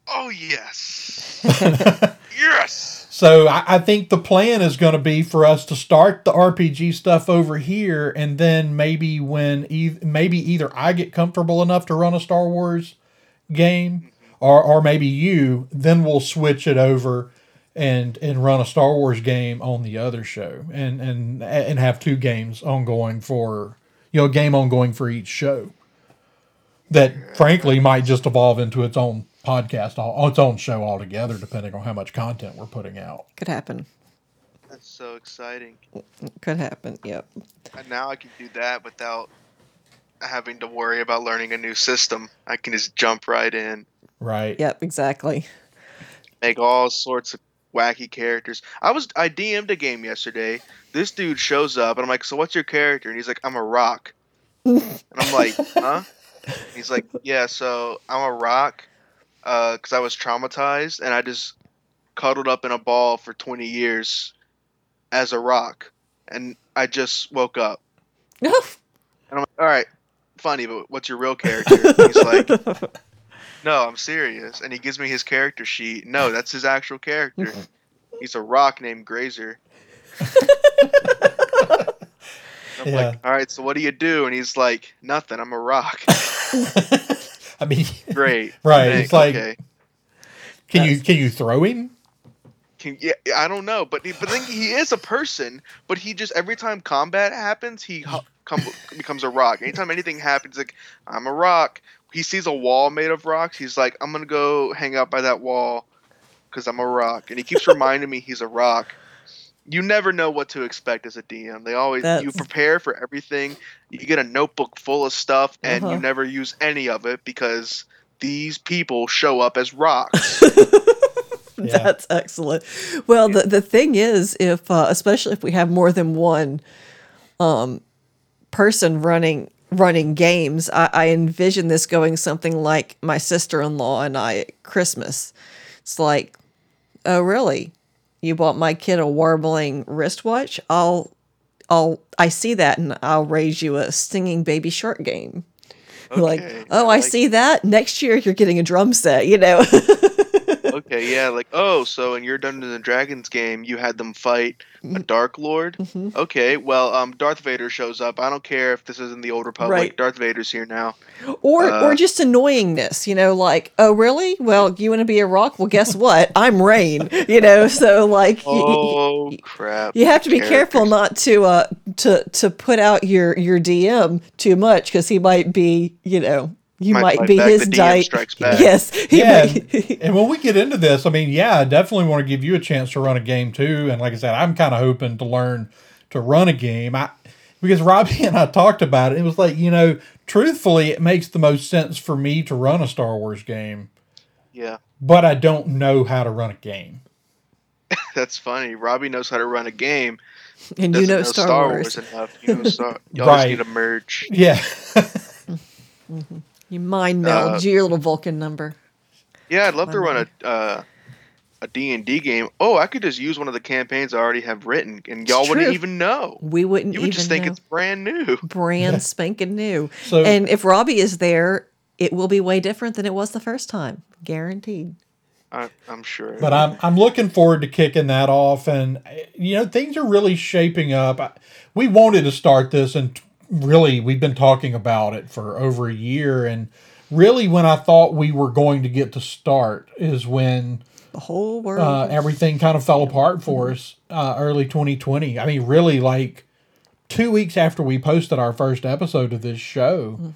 Oh yes. yes. So I, I think the plan is going to be for us to start the RPG stuff over here, and then maybe when e- maybe either I get comfortable enough to run a Star Wars game, or or maybe you, then we'll switch it over and and run a Star Wars game on the other show, and and and have two games ongoing for you know game ongoing for each show. That frankly might just evolve into its own podcast, all, its own show altogether, depending on how much content we're putting out. Could happen. That's so exciting. Could happen. Yep. And now I can do that without having to worry about learning a new system. I can just jump right in, Right. Yep. Exactly. make all sorts of wacky characters. I was I DM'd a game yesterday. This dude shows up and I'm like, "So what's your character?" And he's like, "I'm a rock." and I'm like, "Huh?" He's like, "Yeah, so I'm a rock uh cuz I was traumatized and I just cuddled up in a ball for 20 years as a rock and I just woke up." And I'm like, all right, funny, but what's your real character? He's like, no, I'm serious. And he gives me his character sheet. No, that's his actual character. He's a rock named Grazer. I'm Yeah. like, all right, so what do you do? And he's like, nothing. I'm a rock. I mean, Great. Right, it's like- okay. can you can you throw him? Can, yeah, I don't know, but he, but then he is a person. But he just every time combat happens, he come, becomes a rock. Anytime anything happens, like I'm a rock. He sees a wall made of rocks. He's like, I'm gonna go hang out by that wall because I'm a rock. And he keeps reminding me he's a rock. You never know what to expect as a DM. They always you prepare for everything. You get a notebook full of stuff, and Uh-huh. you never use any of it because these people show up as rocks. Yeah. That's excellent. Well, the the thing is, if uh, especially if we have more than one um, person running running games, I, I envision this going something like my sister in law and I at Christmas. It's like, oh really? You bought my kid a warbling wristwatch? I'll I'll I see that and I'll raise you a singing baby shark game. Okay, like, oh, I, like see that. Next year you're getting a drum set, you know. okay, yeah, like oh, so in your Dungeons and Dragons game, you had them fight a Dark Lord. Mhm. Okay, well, um, Darth Vader shows up. I don't care if this is in the Old Republic. Right. Darth Vader's here now. or Uh, or just annoyingness you know like oh really well you want to be a rock well guess what i'm rain you know so like Oh crap! you have to be careful not to uh to to put out your your dm too much because he might be you know you Might might, be back, his the DM diet strikes back. yes he yeah, might, and, and when we get into this, I mean, yeah, I definitely want to give you a chance to run a game too. And like I said, I'm kind of hoping to learn to run a game. I because Robbie and I talked about it. It was like you know, truthfully, it makes the most sense for me to run a Star Wars game, Yeah, but I don't know how to run a game. that's funny. Robbie knows how to run a game. and you doesn't know star, Wars, enough. You know Star. Y'all Right. just need to merge. Yeah, mm-hmm. You mind meld Uh, your little vulcan number Yeah, I'd love to run a uh, a D and D game. Oh, I could just use one of the campaigns I already have written, and y'all wouldn't even know. we wouldn't You would even just think know. it's brand new. brand spanking new So- and if robbie is there it will be way different than it was the first time guaranteed I, I'm sure. but I'm I'm looking forward to kicking that off, and uh, you know things are really shaping up. We wanted to start this, and t- really we've been talking about it for over a year, and really when I thought we were going to get to start is when the whole world uh, everything kind of fell apart for us uh, early 2020. I mean, really like two weeks after we posted our first episode of this show.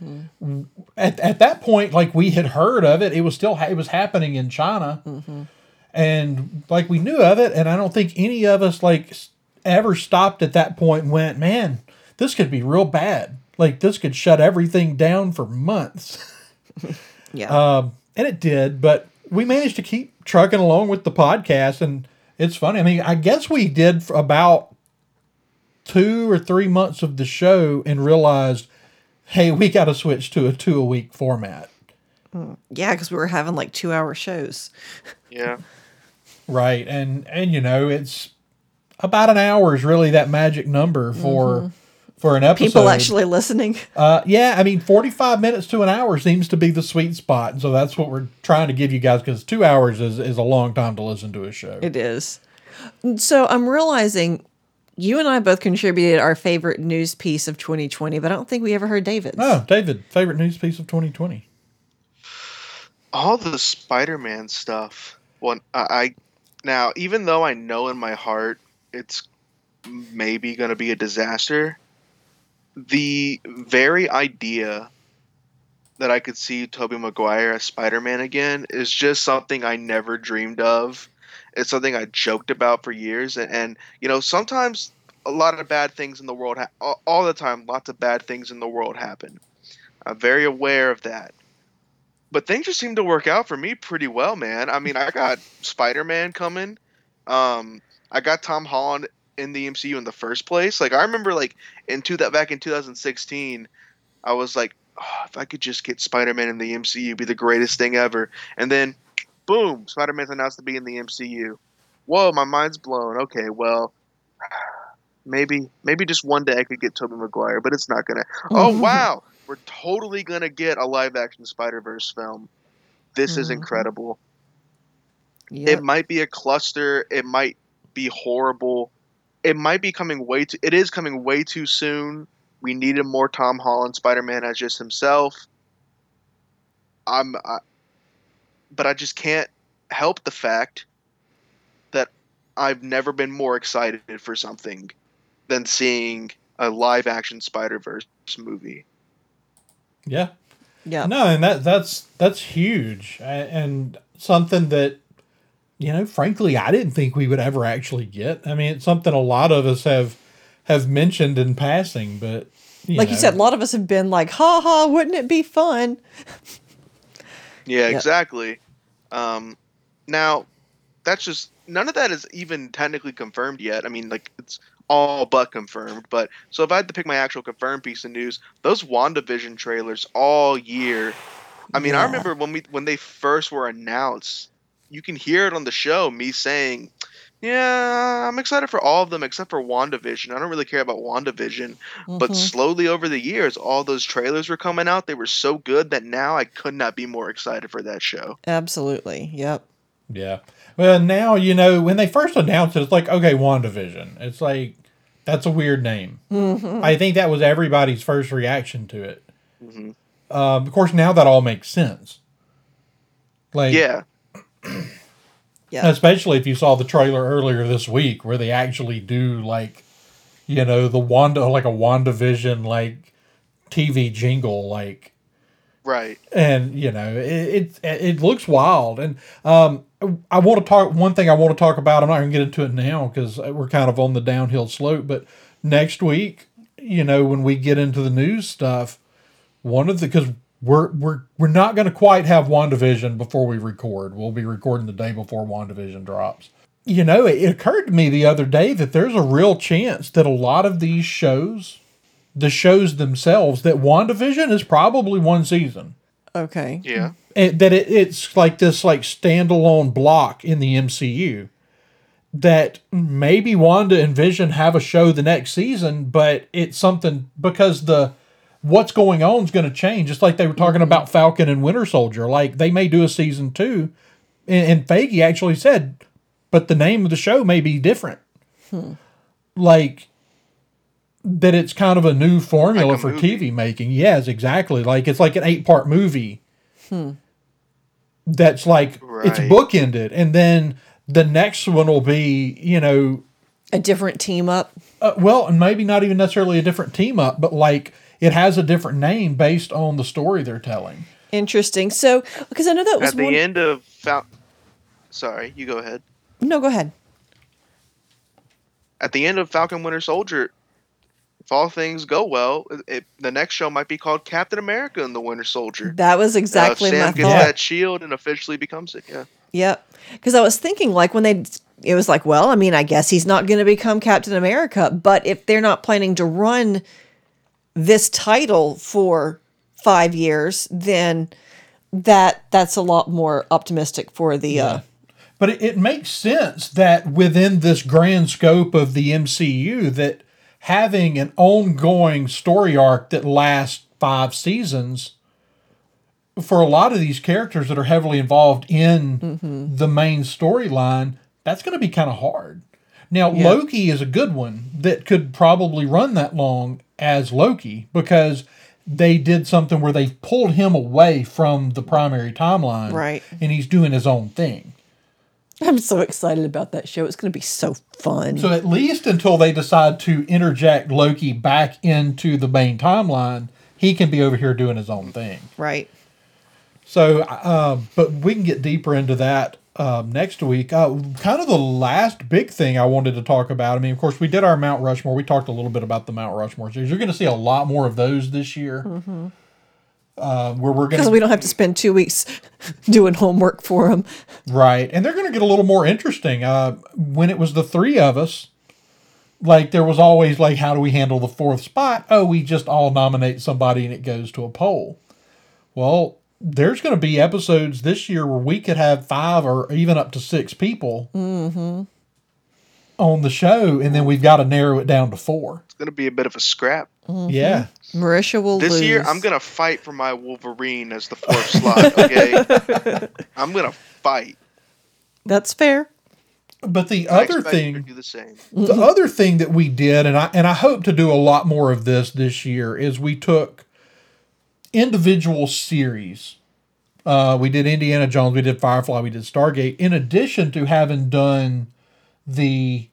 At, at that point, like we had heard of it, it was still it was happening in China, and like we knew of it, and I don't think any of us like ever stopped at that point and went, man, this could be real bad. Like this could shut everything down for months. yeah Um, and it did, but we managed to keep trucking along with the podcast, and it's funny. I mean, I guess we did for about two or three months of the show and realized, hey, we got to switch to a two a week format, Yeah, because we were having like two hour shows. yeah, right? And and you know, it's about an hour is really that magic number for for an episode. People actually listening. Uh, yeah, I mean, 45 minutes to an hour seems to be the sweet spot. And so that's what we're trying to give you guys because two hours is, is a long time to listen to a show. It is. So I'm realizing you and I both contributed our favorite news piece of 2020, but I don't think we ever heard David's. Oh, David, favorite news piece of 2020. all the Spider-Man stuff. One, I, I now even though I know in my heart it's maybe going to be a disaster, the very idea that I could see Tobey Maguire as Spider-Man again is just something I never dreamed of. It's something I joked about for years, and, and you know sometimes a lot of bad things in the world, ha- all, all the time, lots of bad things in the world happen. I'm very aware of that but things just seem to work out for me pretty well, man. I mean, I got Spider Man coming. Um, I got Tom Holland in the MCU in the first place. Like I remember, like in two that back in 2016, I was like, oh, if I could just get Spider Man in the MCU, be the greatest thing ever. And then, boom, Spider Man's announced to be in the MCU. Whoa, my mind's blown. Okay, well. Maybe, maybe just one day I could get Tobey Maguire, but it's not gonna. Oh wow, we're totally gonna get a live action Spider Verse film. This is Mhm. incredible. Yep. It might be a cluster. It might be horrible. It might be coming way too. It is coming way too soon. We needed more Tom Holland Spider Man as just himself. I'm, I, but I just can't help the fact that I've never been more excited for something than seeing a live action Spider Verse movie. Yeah. yeah. No, and that that's that's huge, A- and something that you know, frankly, I didn't think we would ever actually get. I mean, it's something a lot of us have have mentioned in passing, but like you said, a lot of us have been like, ha ha, wouldn't it be fun? Yeah, Yeah. exactly. Um, now, that's just none of that is even technically confirmed yet. I mean, like it's all but confirmed. But so if I had to pick my actual confirmed piece of news, those WandaVision trailers all year. I mean, I remember when we when they first were announced. You can hear it on the show, me saying, "Yeah, I'm excited for all of them except for WandaVision. I don't really care about WandaVision." But Mhm. slowly over the years, all those trailers were coming out. They were so good that now I could not be more excited for that show. Absolutely. Yep. Yeah. Well, now you know when they first announced it, it's like okay, WandaVision. It's like that's a weird name. Mm-hmm. I think that was everybody's first reaction to it. Mm-hmm. Um, of course, now that all makes sense. Like, Yeah. Yeah. especially if you saw the trailer earlier this week, where they actually do like, you know, the Wanda like a WandaVision like TV jingle, like Right. and you know it, it it looks wild and um i want to talk one thing i want to talk about i'm not going to get into it now because we're kind of on the downhill slope but next week you know when we get into the news stuff one of the because we're we're we're not going to quite have wandavision before we record we'll be recording the day before wandavision drops you know it, it occurred to me the other day that there's a real chance that a lot of these shows the shows themselves that WandaVision is probably one season. Okay. Yeah. And that it, it's like this like standalone block in the MCU. That maybe Wanda and Vision have a show the next season, but it's something because the what's going on is going to change. Just like they were talking mm-hmm. about Falcon and Winter Soldier, like they may do a season two, and, and Feige actually said, but the name of the show may be different. Hmm. Like that it's kind of a new formula Like a for movie. TV making. Yes, exactly. Like it's like an eight part movie. Hmm. That's like it's bookended, and then the next one will be you know A different team up. uh, well, and maybe not even necessarily a different team up, but like it has a different name based on the story they're telling. Interesting. So, because I know that was At the one. end of Fal- Sorry, you go ahead. No, go ahead. At the end of Falcon Winter Soldier, if all things go well, it, it, the next show might be called Captain America and the Winter Soldier. That was exactly uh, Sam my gets thought. that shield and officially becomes it. Yeah. Yep. Because I was thinking, like, when they, it was like, well, I mean, I guess he's not going to become Captain America. But if they're not planning to run this title for five years, then that that's a lot more optimistic for the. Uh, But it, it makes sense that within this grand scope of the MCU, that having an ongoing story arc that lasts five seasons for a lot of these characters that are heavily involved in the main storyline, that's going to be kind of hard. Now, Yeah. Loki is a good one that could probably run that long as Loki because they did something where they pulled him away from the primary timeline. Right. And he's doing his own thing. I'm so excited about that show. It's going to be so fun. So at least until they decide to interject Loki back into the main timeline, he can be over here doing his own thing. right. So, uh, but we can get deeper into that um, next week. Uh, kind of the last big thing I wanted to talk about. I mean, of course, we did our Mount Rushmore. We talked a little bit about the Mount Rushmore series. You're going to see a lot more of those this year. Uh, where we're going Because we don't have to spend two weeks doing homework for them. Right. And they're going to get a little more interesting. Uh, when it was the three of us, like there was always like, how do we handle the fourth spot? Oh, we just all nominate somebody and it goes to a poll. Well, there's going to be episodes this year where we could have five or even up to six people mm-hmm. on the show, and then we've got to narrow it down to four. It's going to be a bit of a scrap. Mm-hmm. Yeah. Merisha will This lose. year, I'm going to fight for my Wolverine as the fourth slot, okay? I'm going to fight. That's fair. But the I other expect you to thing do the same. the other thing that we did, and I and I hope to do a lot more of this this year, is we took individual series. Uh, we did Indiana Jones, we did Firefly, we did Stargate. In addition to having done the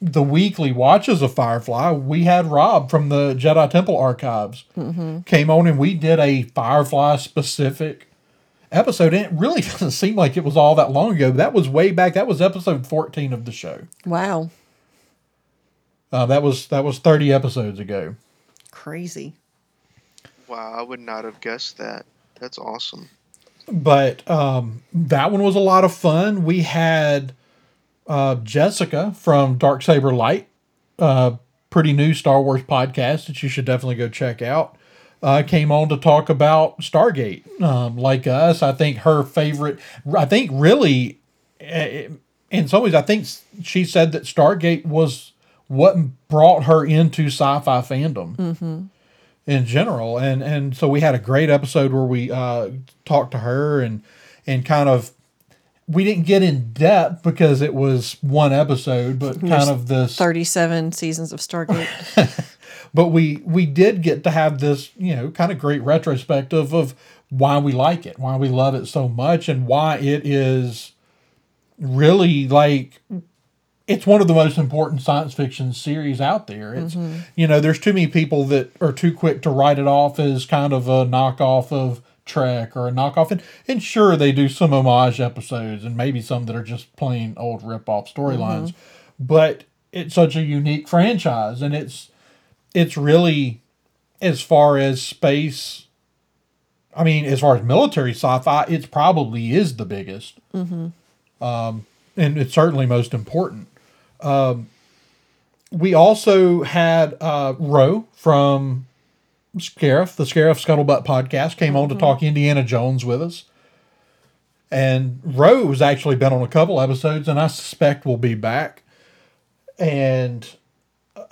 the weekly watches of Firefly, we had Rob from the Jedi Temple Archives came on, and we did a Firefly specific episode. And it really doesn't seem like it was all that long ago. That was way back. That was episode fourteen of the show. Wow. Uh, that was that was thirty episodes ago. Crazy. Wow, I would not have guessed that. That's awesome. But um, that one was a lot of fun. We had uh, Jessica from Dark Saber Light, uh, pretty new Star Wars podcast that you should definitely go check out. Uh, came on to talk about Stargate. Um, like us, I think her favorite. I think really, eh, in some ways, I think she said that Stargate was what brought her into sci-fi fandom in general and and so we had a great episode where we uh talked to her and and kind of we didn't get in depth because it was one episode, but kind of this. 37 seasons of Stargate. But we we did get to have this, you know, kind of great retrospective of why we like it, why we love it so much, and why it is really like it's one of the most important science fiction series out there. It's mm-hmm. you know, there's too many people that are too quick to write it off as kind of a knockoff of Trek or a knockoff. And, and sure, they do some homage episodes and maybe some that are just plain old rip-off storylines, mm-hmm. but it's such a unique franchise, and it's it's really as far as space. I mean, as far as military sci-fi, it probably is the biggest mm-hmm. um, and it's certainly most important. Um, we also had uh, Roe from Scarif, the Scarif Scuttlebutt podcast, came on to talk Indiana Jones with us. And Roe has actually been on a couple episodes, and I suspect will be back. And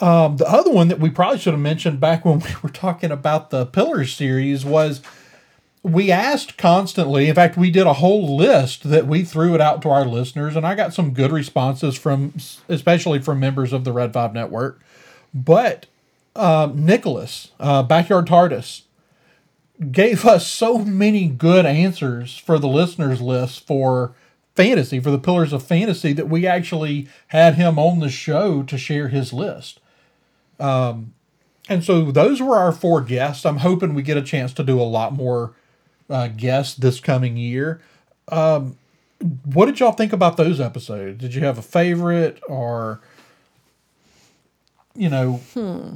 um, the other one that we probably should have mentioned back when we were talking about the Pillars series was we asked constantly. In fact, we did a whole list that we threw it out to our listeners, and I got some good responses from, especially from members of the Red Five Network. But um, Nicholas, uh, Backyard TARDIS, gave us so many good answers for the listeners list for fantasy, for the Pillars of Fantasy, that we actually had him on the show to share his list. And so those were our four guests. I'm hoping we get a chance to do a lot more uh, guests this coming year. Um, what did y'all think about those episodes? Did you have a favorite or, you know,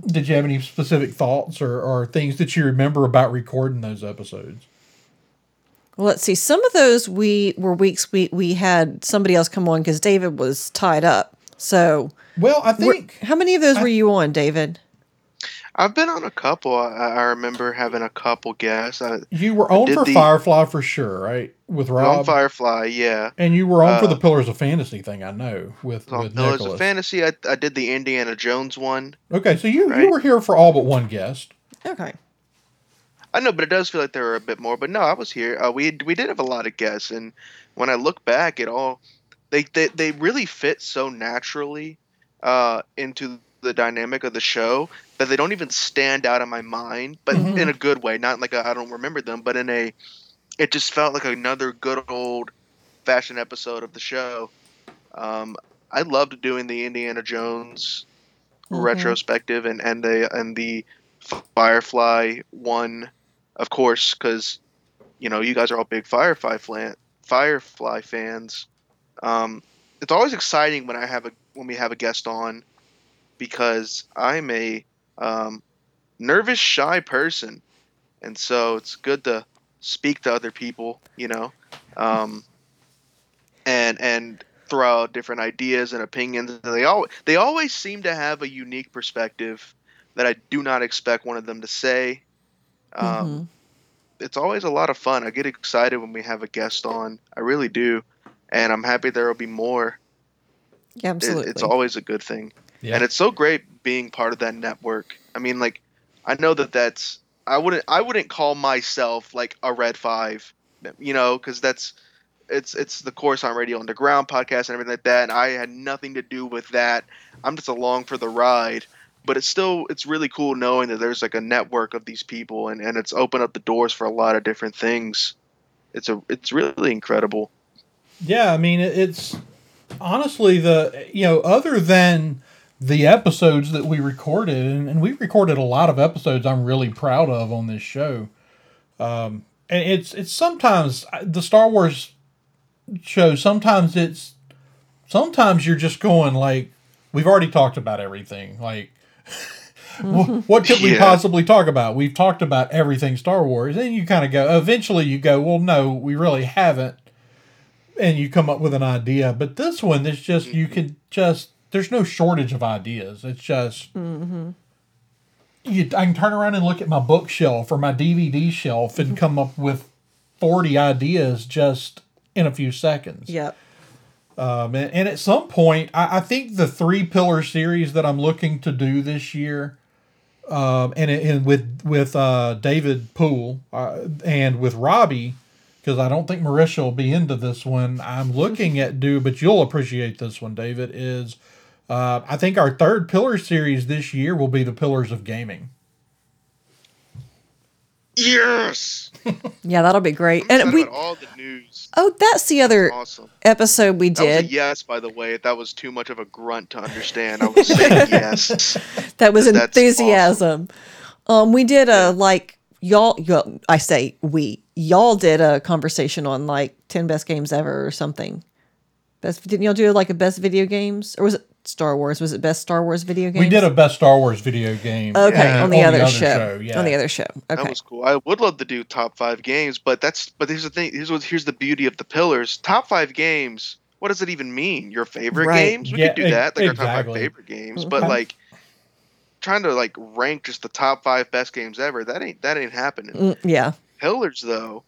did you have any specific thoughts or, or things that you remember about recording those episodes? Well, let's see. Some of those we were weeks we we had somebody else come on because David was tied up. So, Well, I were- think how many of those were you on, David? I've been on a couple. I, I remember having a couple guests. I, you were on did for the- Firefly for sure, right? With on Rob. Firefly, yeah. and you were on for Uh, the Pillars of Fantasy thing, I know, with, On with Pillars Nicholas. of Fantasy, I, I did the Indiana Jones one. Okay, so you, you were here for all but one guest. Okay. I know, but it does feel like there were a bit more. But no, I was here. Uh, we we did have a lot of guests, and when I look back, it all they they, they really fit so naturally uh, into the dynamic of the show that they don't even stand out in my mind, but Mhm. in a good way. Not like I I don't remember them, but in a it just felt like another good old fashioned episode of the show. Um, I loved doing the Indiana Jones Mhm. retrospective and and the and the Firefly one, of course, because you know you guys are all big Firefly Firefly fans. Um, it's always exciting when I have a when we have a guest on because I'm a um, nervous, shy person, and so it's good to speak to other people, you know, um, and and throw out different ideas and opinions. And they all they always seem to have a unique perspective that I do not expect one of them to say. Um, Mhm. It's always a lot of fun. I get excited when we have a guest on. I really do, and I'm happy there will be more. Yeah, It- absolutely. it's always a good thing Yeah. and it's so great being part of that network. I mean, like, I know that that's I wouldn't I wouldn't call myself like a Red Five, you know, because that's it's it's the Coruscant Radio Underground podcast and everything like that. And I had nothing to do with that. I'm just along for the ride. But it's still it's really cool knowing that there's like a network of these people and, and it's opened up the doors for a lot of different things. It's a it's really incredible. Yeah, I mean, it's honestly the you know other than the episodes that we recorded, and, and we recorded a lot of episodes. I'm really proud of on this show. Um, and it's it's sometimes the Star Wars show. Sometimes it's sometimes you're just going like we've already talked about everything. Like what could we Yeah. possibly talk about? We've talked about everything Star Wars, and you kind of go. Eventually, you go, well, no, we really haven't and you come up with an idea. But this one, there's just you can just there's no shortage of ideas. It's just you. I can turn around and look at my bookshelf or my DVD shelf and come up with forty ideas just in a few seconds. Yep. Um, and, and at some point, I, I think the three pillar series that I'm looking to do this year, um, and and with with uh, David Poole uh, and with Robbie, because I don't think Merisha will be into this one. I'm looking at do, but you'll appreciate this one, David. Is uh, I think our third pillar series this year will be the Pillars of Gaming. Yes. Yeah, that'll be great. I'm And we about all the news. oh, that's the other Awesome. episode we That was a did. yes, by the way. That was too much of a grunt to understand. I was saying yes. That was That's enthusiasm. Um, we did a like y'all, y'all. I say we. Y'all did a conversation on like ten best games ever or something. Best didn't y'all do like a best video games or was it Star Wars? Was it best Star Wars video game? We did a best Star Wars video game. okay uh, on the other, show. yeah. On the other show. That was cool. I would love to do top five games, but that's but here's the thing. Here's what here's the beauty of the pillars. Top five games. What does it even mean? Your favorite Right. games? We Yeah, could do that. Like our top exactly. five favorite games. But Okay. like trying to like rank just the top five best games ever. That ain't that ain't happening. Mm, yeah. Pillars though.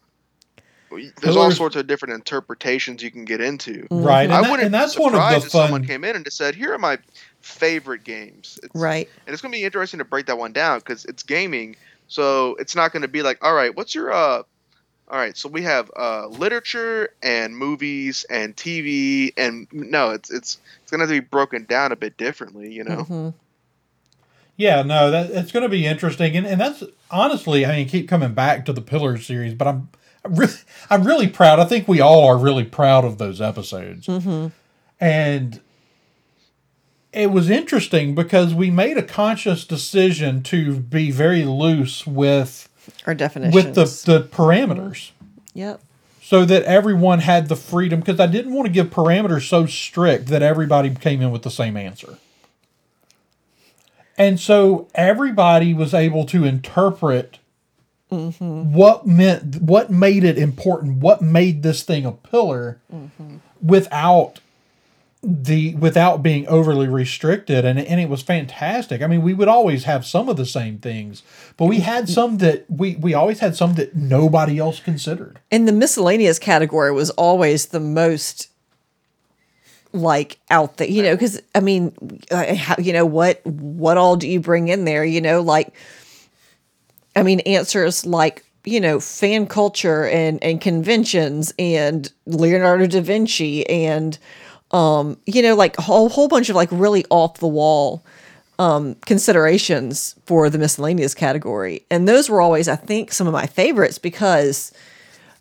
There's all sorts of different interpretations you can get into. Right, and, I that- wouldn't and that's one of surprised the if someone came in and just said, "Here are my favorite games." It's, Right. and it's gonna be interesting to break that one down because it's gaming, so it's not gonna be like, all right, what's your uh, all right, so we have uh literature and movies and TV and no, it's it's it's gonna have to be broken down a bit differently, you know. hmm Yeah, no, that it's going to be interesting, and, and that's honestly, I mean, keep coming back to the Pillars series, but I'm I'm really, I'm really proud. I think we all are really proud of those episodes, hmm and it was interesting because we made a conscious decision to be very loose with Our definitions. with the the parameters. Yep. So that everyone had the freedom, because I didn't want to give parameters so strict that everybody came in with the same answer. And so everybody was able to interpret what meant, what made it important, what made this thing a pillar without the without being overly restricted and and it was fantastic. I mean, we would always have some of the same things, but we had some that we we always had some that nobody else considered. And the miscellaneous category was always the most like out there, you know, because I mean, uh, how, you know, what what all do you bring in there? You know, like, I mean, answers like you know fan culture and and conventions and Leonardo da Vinci and um you know like a whole whole bunch of like really off the wall um considerations for the miscellaneous category. And those were always i think some of my favorites because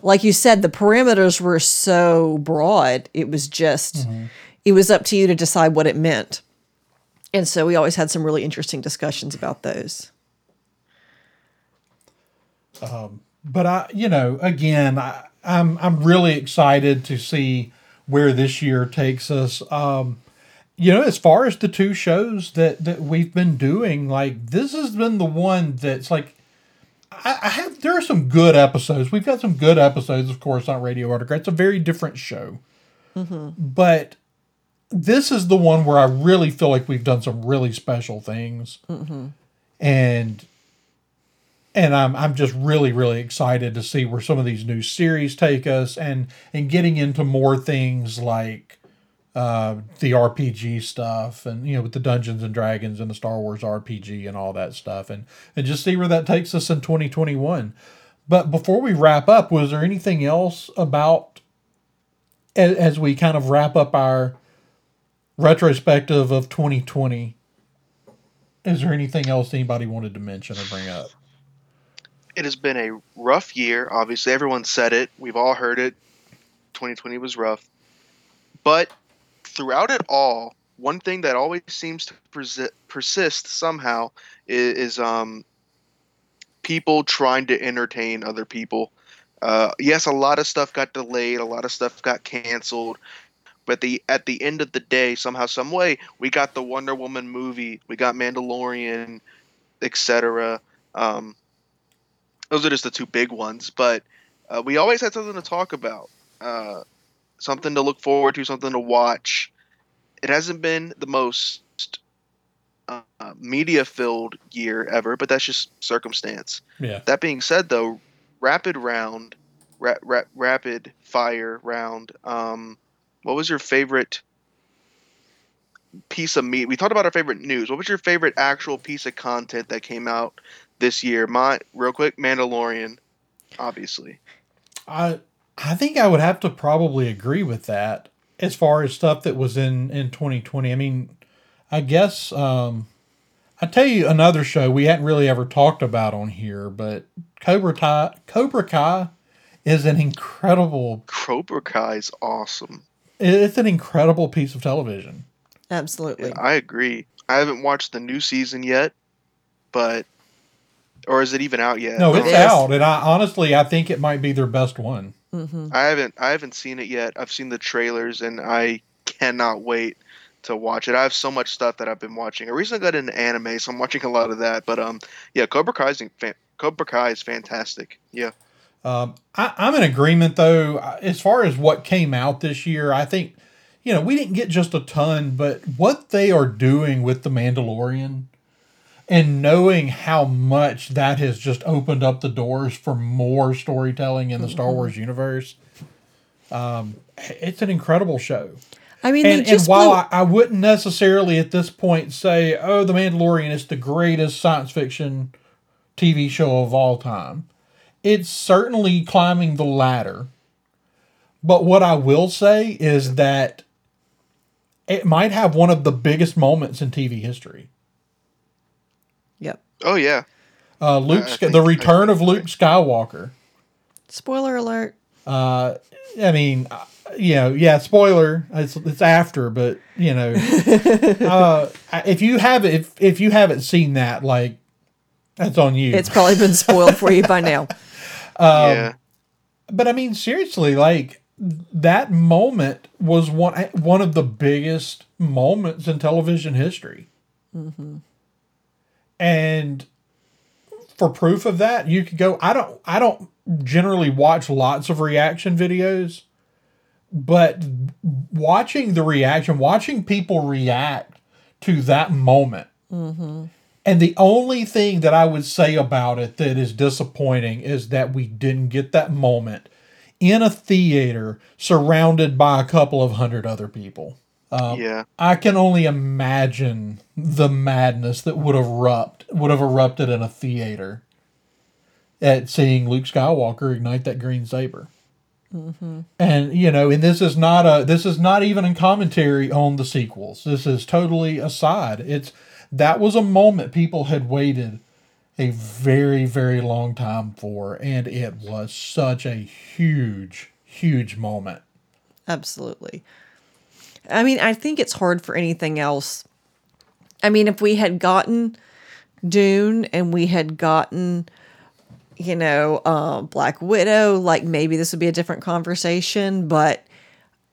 like you said the parameters were so broad. It was just it was up to you to decide what it meant. And so we always had some really interesting discussions about those Um, but I, you know, again, I, I'm I'm really excited to see where this year takes us. Um, you know, as far as the two shows that that we've been doing, like this has been the one that's like. I, I have there are some good episodes. We've got some good episodes, of course, on Radio Autocrat. It's a very different show, mm-hmm. but this is the one where I really feel like we've done some really special things, mm-hmm. and and I'm I'm just really really excited to see where some of these new series take us and and getting into more things like uh, the RPG stuff and you know with the Dungeons and Dragons and the Star Wars RPG and all that stuff and and just see where that takes us in 2021. But before we wrap up, was there anything else about as, as we kind of wrap up our retrospective of 2020? Is there anything else anybody wanted to mention or bring up? It has been a rough year. Obviously, everyone said it. We've all heard it. 2020 was rough. But throughout it all, one thing that always seems to persi- persist somehow is, is um, people trying to entertain other people. Uh, yes, a lot of stuff got delayed, a lot of stuff got canceled, but the at the end of the day, somehow, some way, we got the Wonder Woman movie, we got Mandalorian, etc. Um, those are just the two big ones, but uh, we always had something to talk about, uh, something to look forward to, something to watch. It hasn't been the most uh, media-filled year ever, but that's just circumstance. Yeah. That being said, though, rapid round, ra- ra- rapid fire round. Um, what was your favorite piece of meat? We talked about our favorite news. What was your favorite actual piece of content that came out this year? My real quick, Mandalorian, obviously. I I think I would have to probably agree with that as far as stuff that was in in 2020. I mean, I guess um I tell you another show we hadn't really ever talked about on here, but Cobra Kai Cobra Kai is an incredible Cobra Kai is awesome. it's an incredible piece of television. Absolutely. I agree. I haven't watched the new season yet, but or is it even out yet? No, it's don't out and I honestly I think it might be their best one. hmm I haven't I haven't seen it yet. I've seen the trailers and I cannot wait to watch it. I have so much stuff that I've been watching. I recently got into anime, so I'm watching a lot of that. But um, yeah, Cobra Kai is fan- Cobra Kai is fantastic. Yeah, Um, I, I'm in agreement though. As far as what came out this year, I think you know we didn't get just a ton, but what they are doing with the Mandalorian, and knowing how much that has just opened up the doors for more storytelling in the Star Wars universe. Um, it's an incredible show. I mean, And, and while blew- I, I wouldn't necessarily at this point say, oh, The Mandalorian is the greatest science fiction TV show of all time, it's certainly climbing the ladder. But what I will say is that it might have one of the biggest moments in TV history. Yep. oh yeah, Uh, Luke, I Sk- think- the return of Luke Skywalker. Spoiler alert. Uh, I mean, uh, you know, yeah, spoiler. It's it's after, but you know, uh, if you haven't if if you haven't seen that, like, that's on you. It's probably been spoiled for you by now. Um, yeah. but I mean, seriously, like that moment was one one of the biggest moments in television history. And for proof of that, you could go. I don't. I don't generally watch lots of reaction videos, but watching the reaction, watching people react to that moment. Mm-hmm. And the only thing that I would say about it that is disappointing is that we didn't get that moment in a theater surrounded by a couple of hundred other people. Uh, yeah. I can only imagine the madness that would erupt would have erupted in a theater at seeing Luke Skywalker ignite that green saber. Mm-hmm. And you know, and this is not a this is not even a commentary on the sequels. This is totally aside. It's that was a moment people had waited a very very long time for, and it was such a huge huge moment. Absolutely. I mean, I think it's hard for anything else. I mean, if we had gotten Dune and we had gotten, you know, uh, Black Widow, like maybe this would be a different conversation, but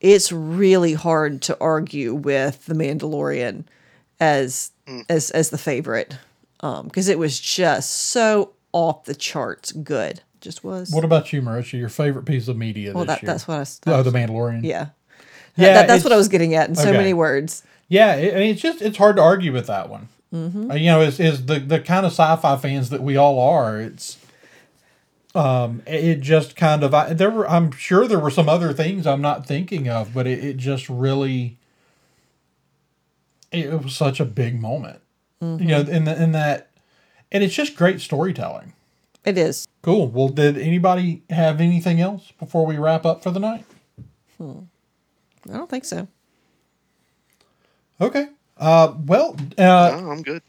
it's really hard to argue with The Mandalorian as as as the favorite because it was just so off the charts good. Just was. What about you, Merisha? Your favorite piece of media well, this that, year? that's what I. s- Oh, the Mandalorian. yeah. Yeah, That- that's what I was getting at in so okay. many words. Yeah, it, I mean, it's just it's hard to argue with that one. Mm-hmm. you know, is is the the kind of sci-fi fans that we all are. It's um, it just kind of I, there were. I'm sure there were some other things I'm not thinking of, but it, it just really it, was such a big moment. You know, in the, in that, and it's just great storytelling. It is. Cool. Well, did anybody have anything else before we wrap up for the night? I don't think so. Okay. Uh, well, uh, No, I'm good.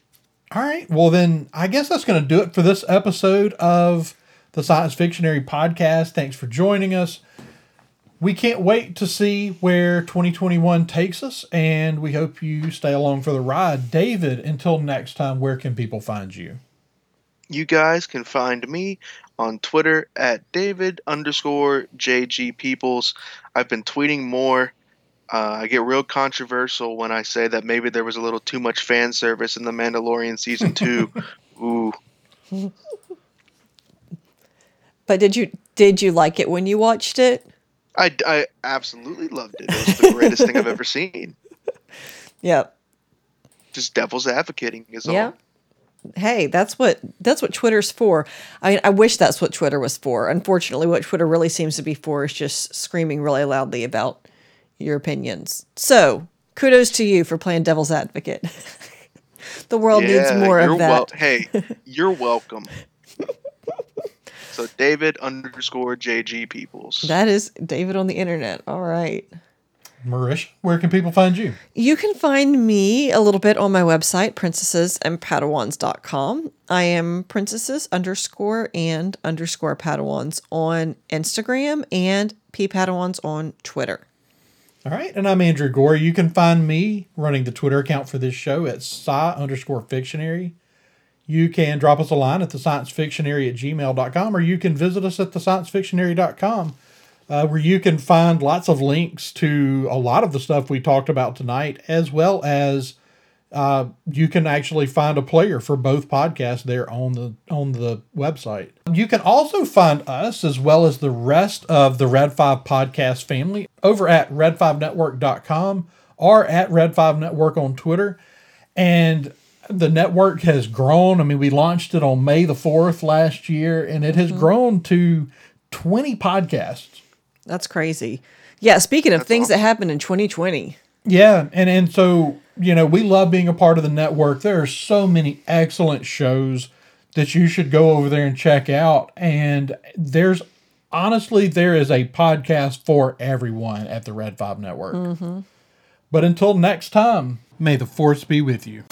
All right. Well, then I guess that's going to do it for this episode of the Science Fictionary podcast. Thanks for joining us. We can't wait to see where 2021 takes us, and we hope you stay along for the ride. David, until next time, where can people find you? You guys can find me on Twitter at David underscore JG Peoples. I've been tweeting more. Uh, I get real controversial when I say that maybe there was a little too much fan service in The Mandalorian season two. Ooh, But did you did you like it when you watched it? I, I absolutely loved it. It was the greatest thing I've ever seen. Yep. Just devil's advocating is all. Yeah. Hey, that's what that's what Twitter's for. I mean, I wish that's what Twitter was for. Unfortunately, what Twitter really seems to be for is just screaming really loudly about your opinions. So, kudos to you for playing devil's advocate. the world needs more of that. wel- hey, you're welcome. So David underscore JG Peoples. That is David on the internet. All right. Marish, where can people find you? You can find me a little bit on my website, princessesandpadawans.com. I am princesses underscore and underscore padawans on Instagram and p padawans on Twitter. All right, and I'm Andrew Gore. You can find me running the Twitter account for this show at sci underscore fictionary. You can drop us a line at the sciencefictionary at gmail.com or you can visit us at the sciencefictionary.com uh, where you can find lots of links to a lot of the stuff we talked about tonight, as well as uh, you can actually find a player for both podcasts there on the on the website. You can also find us as well as the rest of the Red 5 podcast family over at red5network.com or at Red 5 Network on Twitter. And the network has grown. I mean, we launched it on May the 4th last year and it has grown to 20 podcasts. That's crazy. Yeah, speaking of That's things that happened in 2020. Yeah, and and so you know we love being a part of the network. There are so many excellent shows that you should go over there and check out. And there's honestly there is a podcast for everyone at the Red Five Network. Mm-hmm. But until next time, may the force be with you.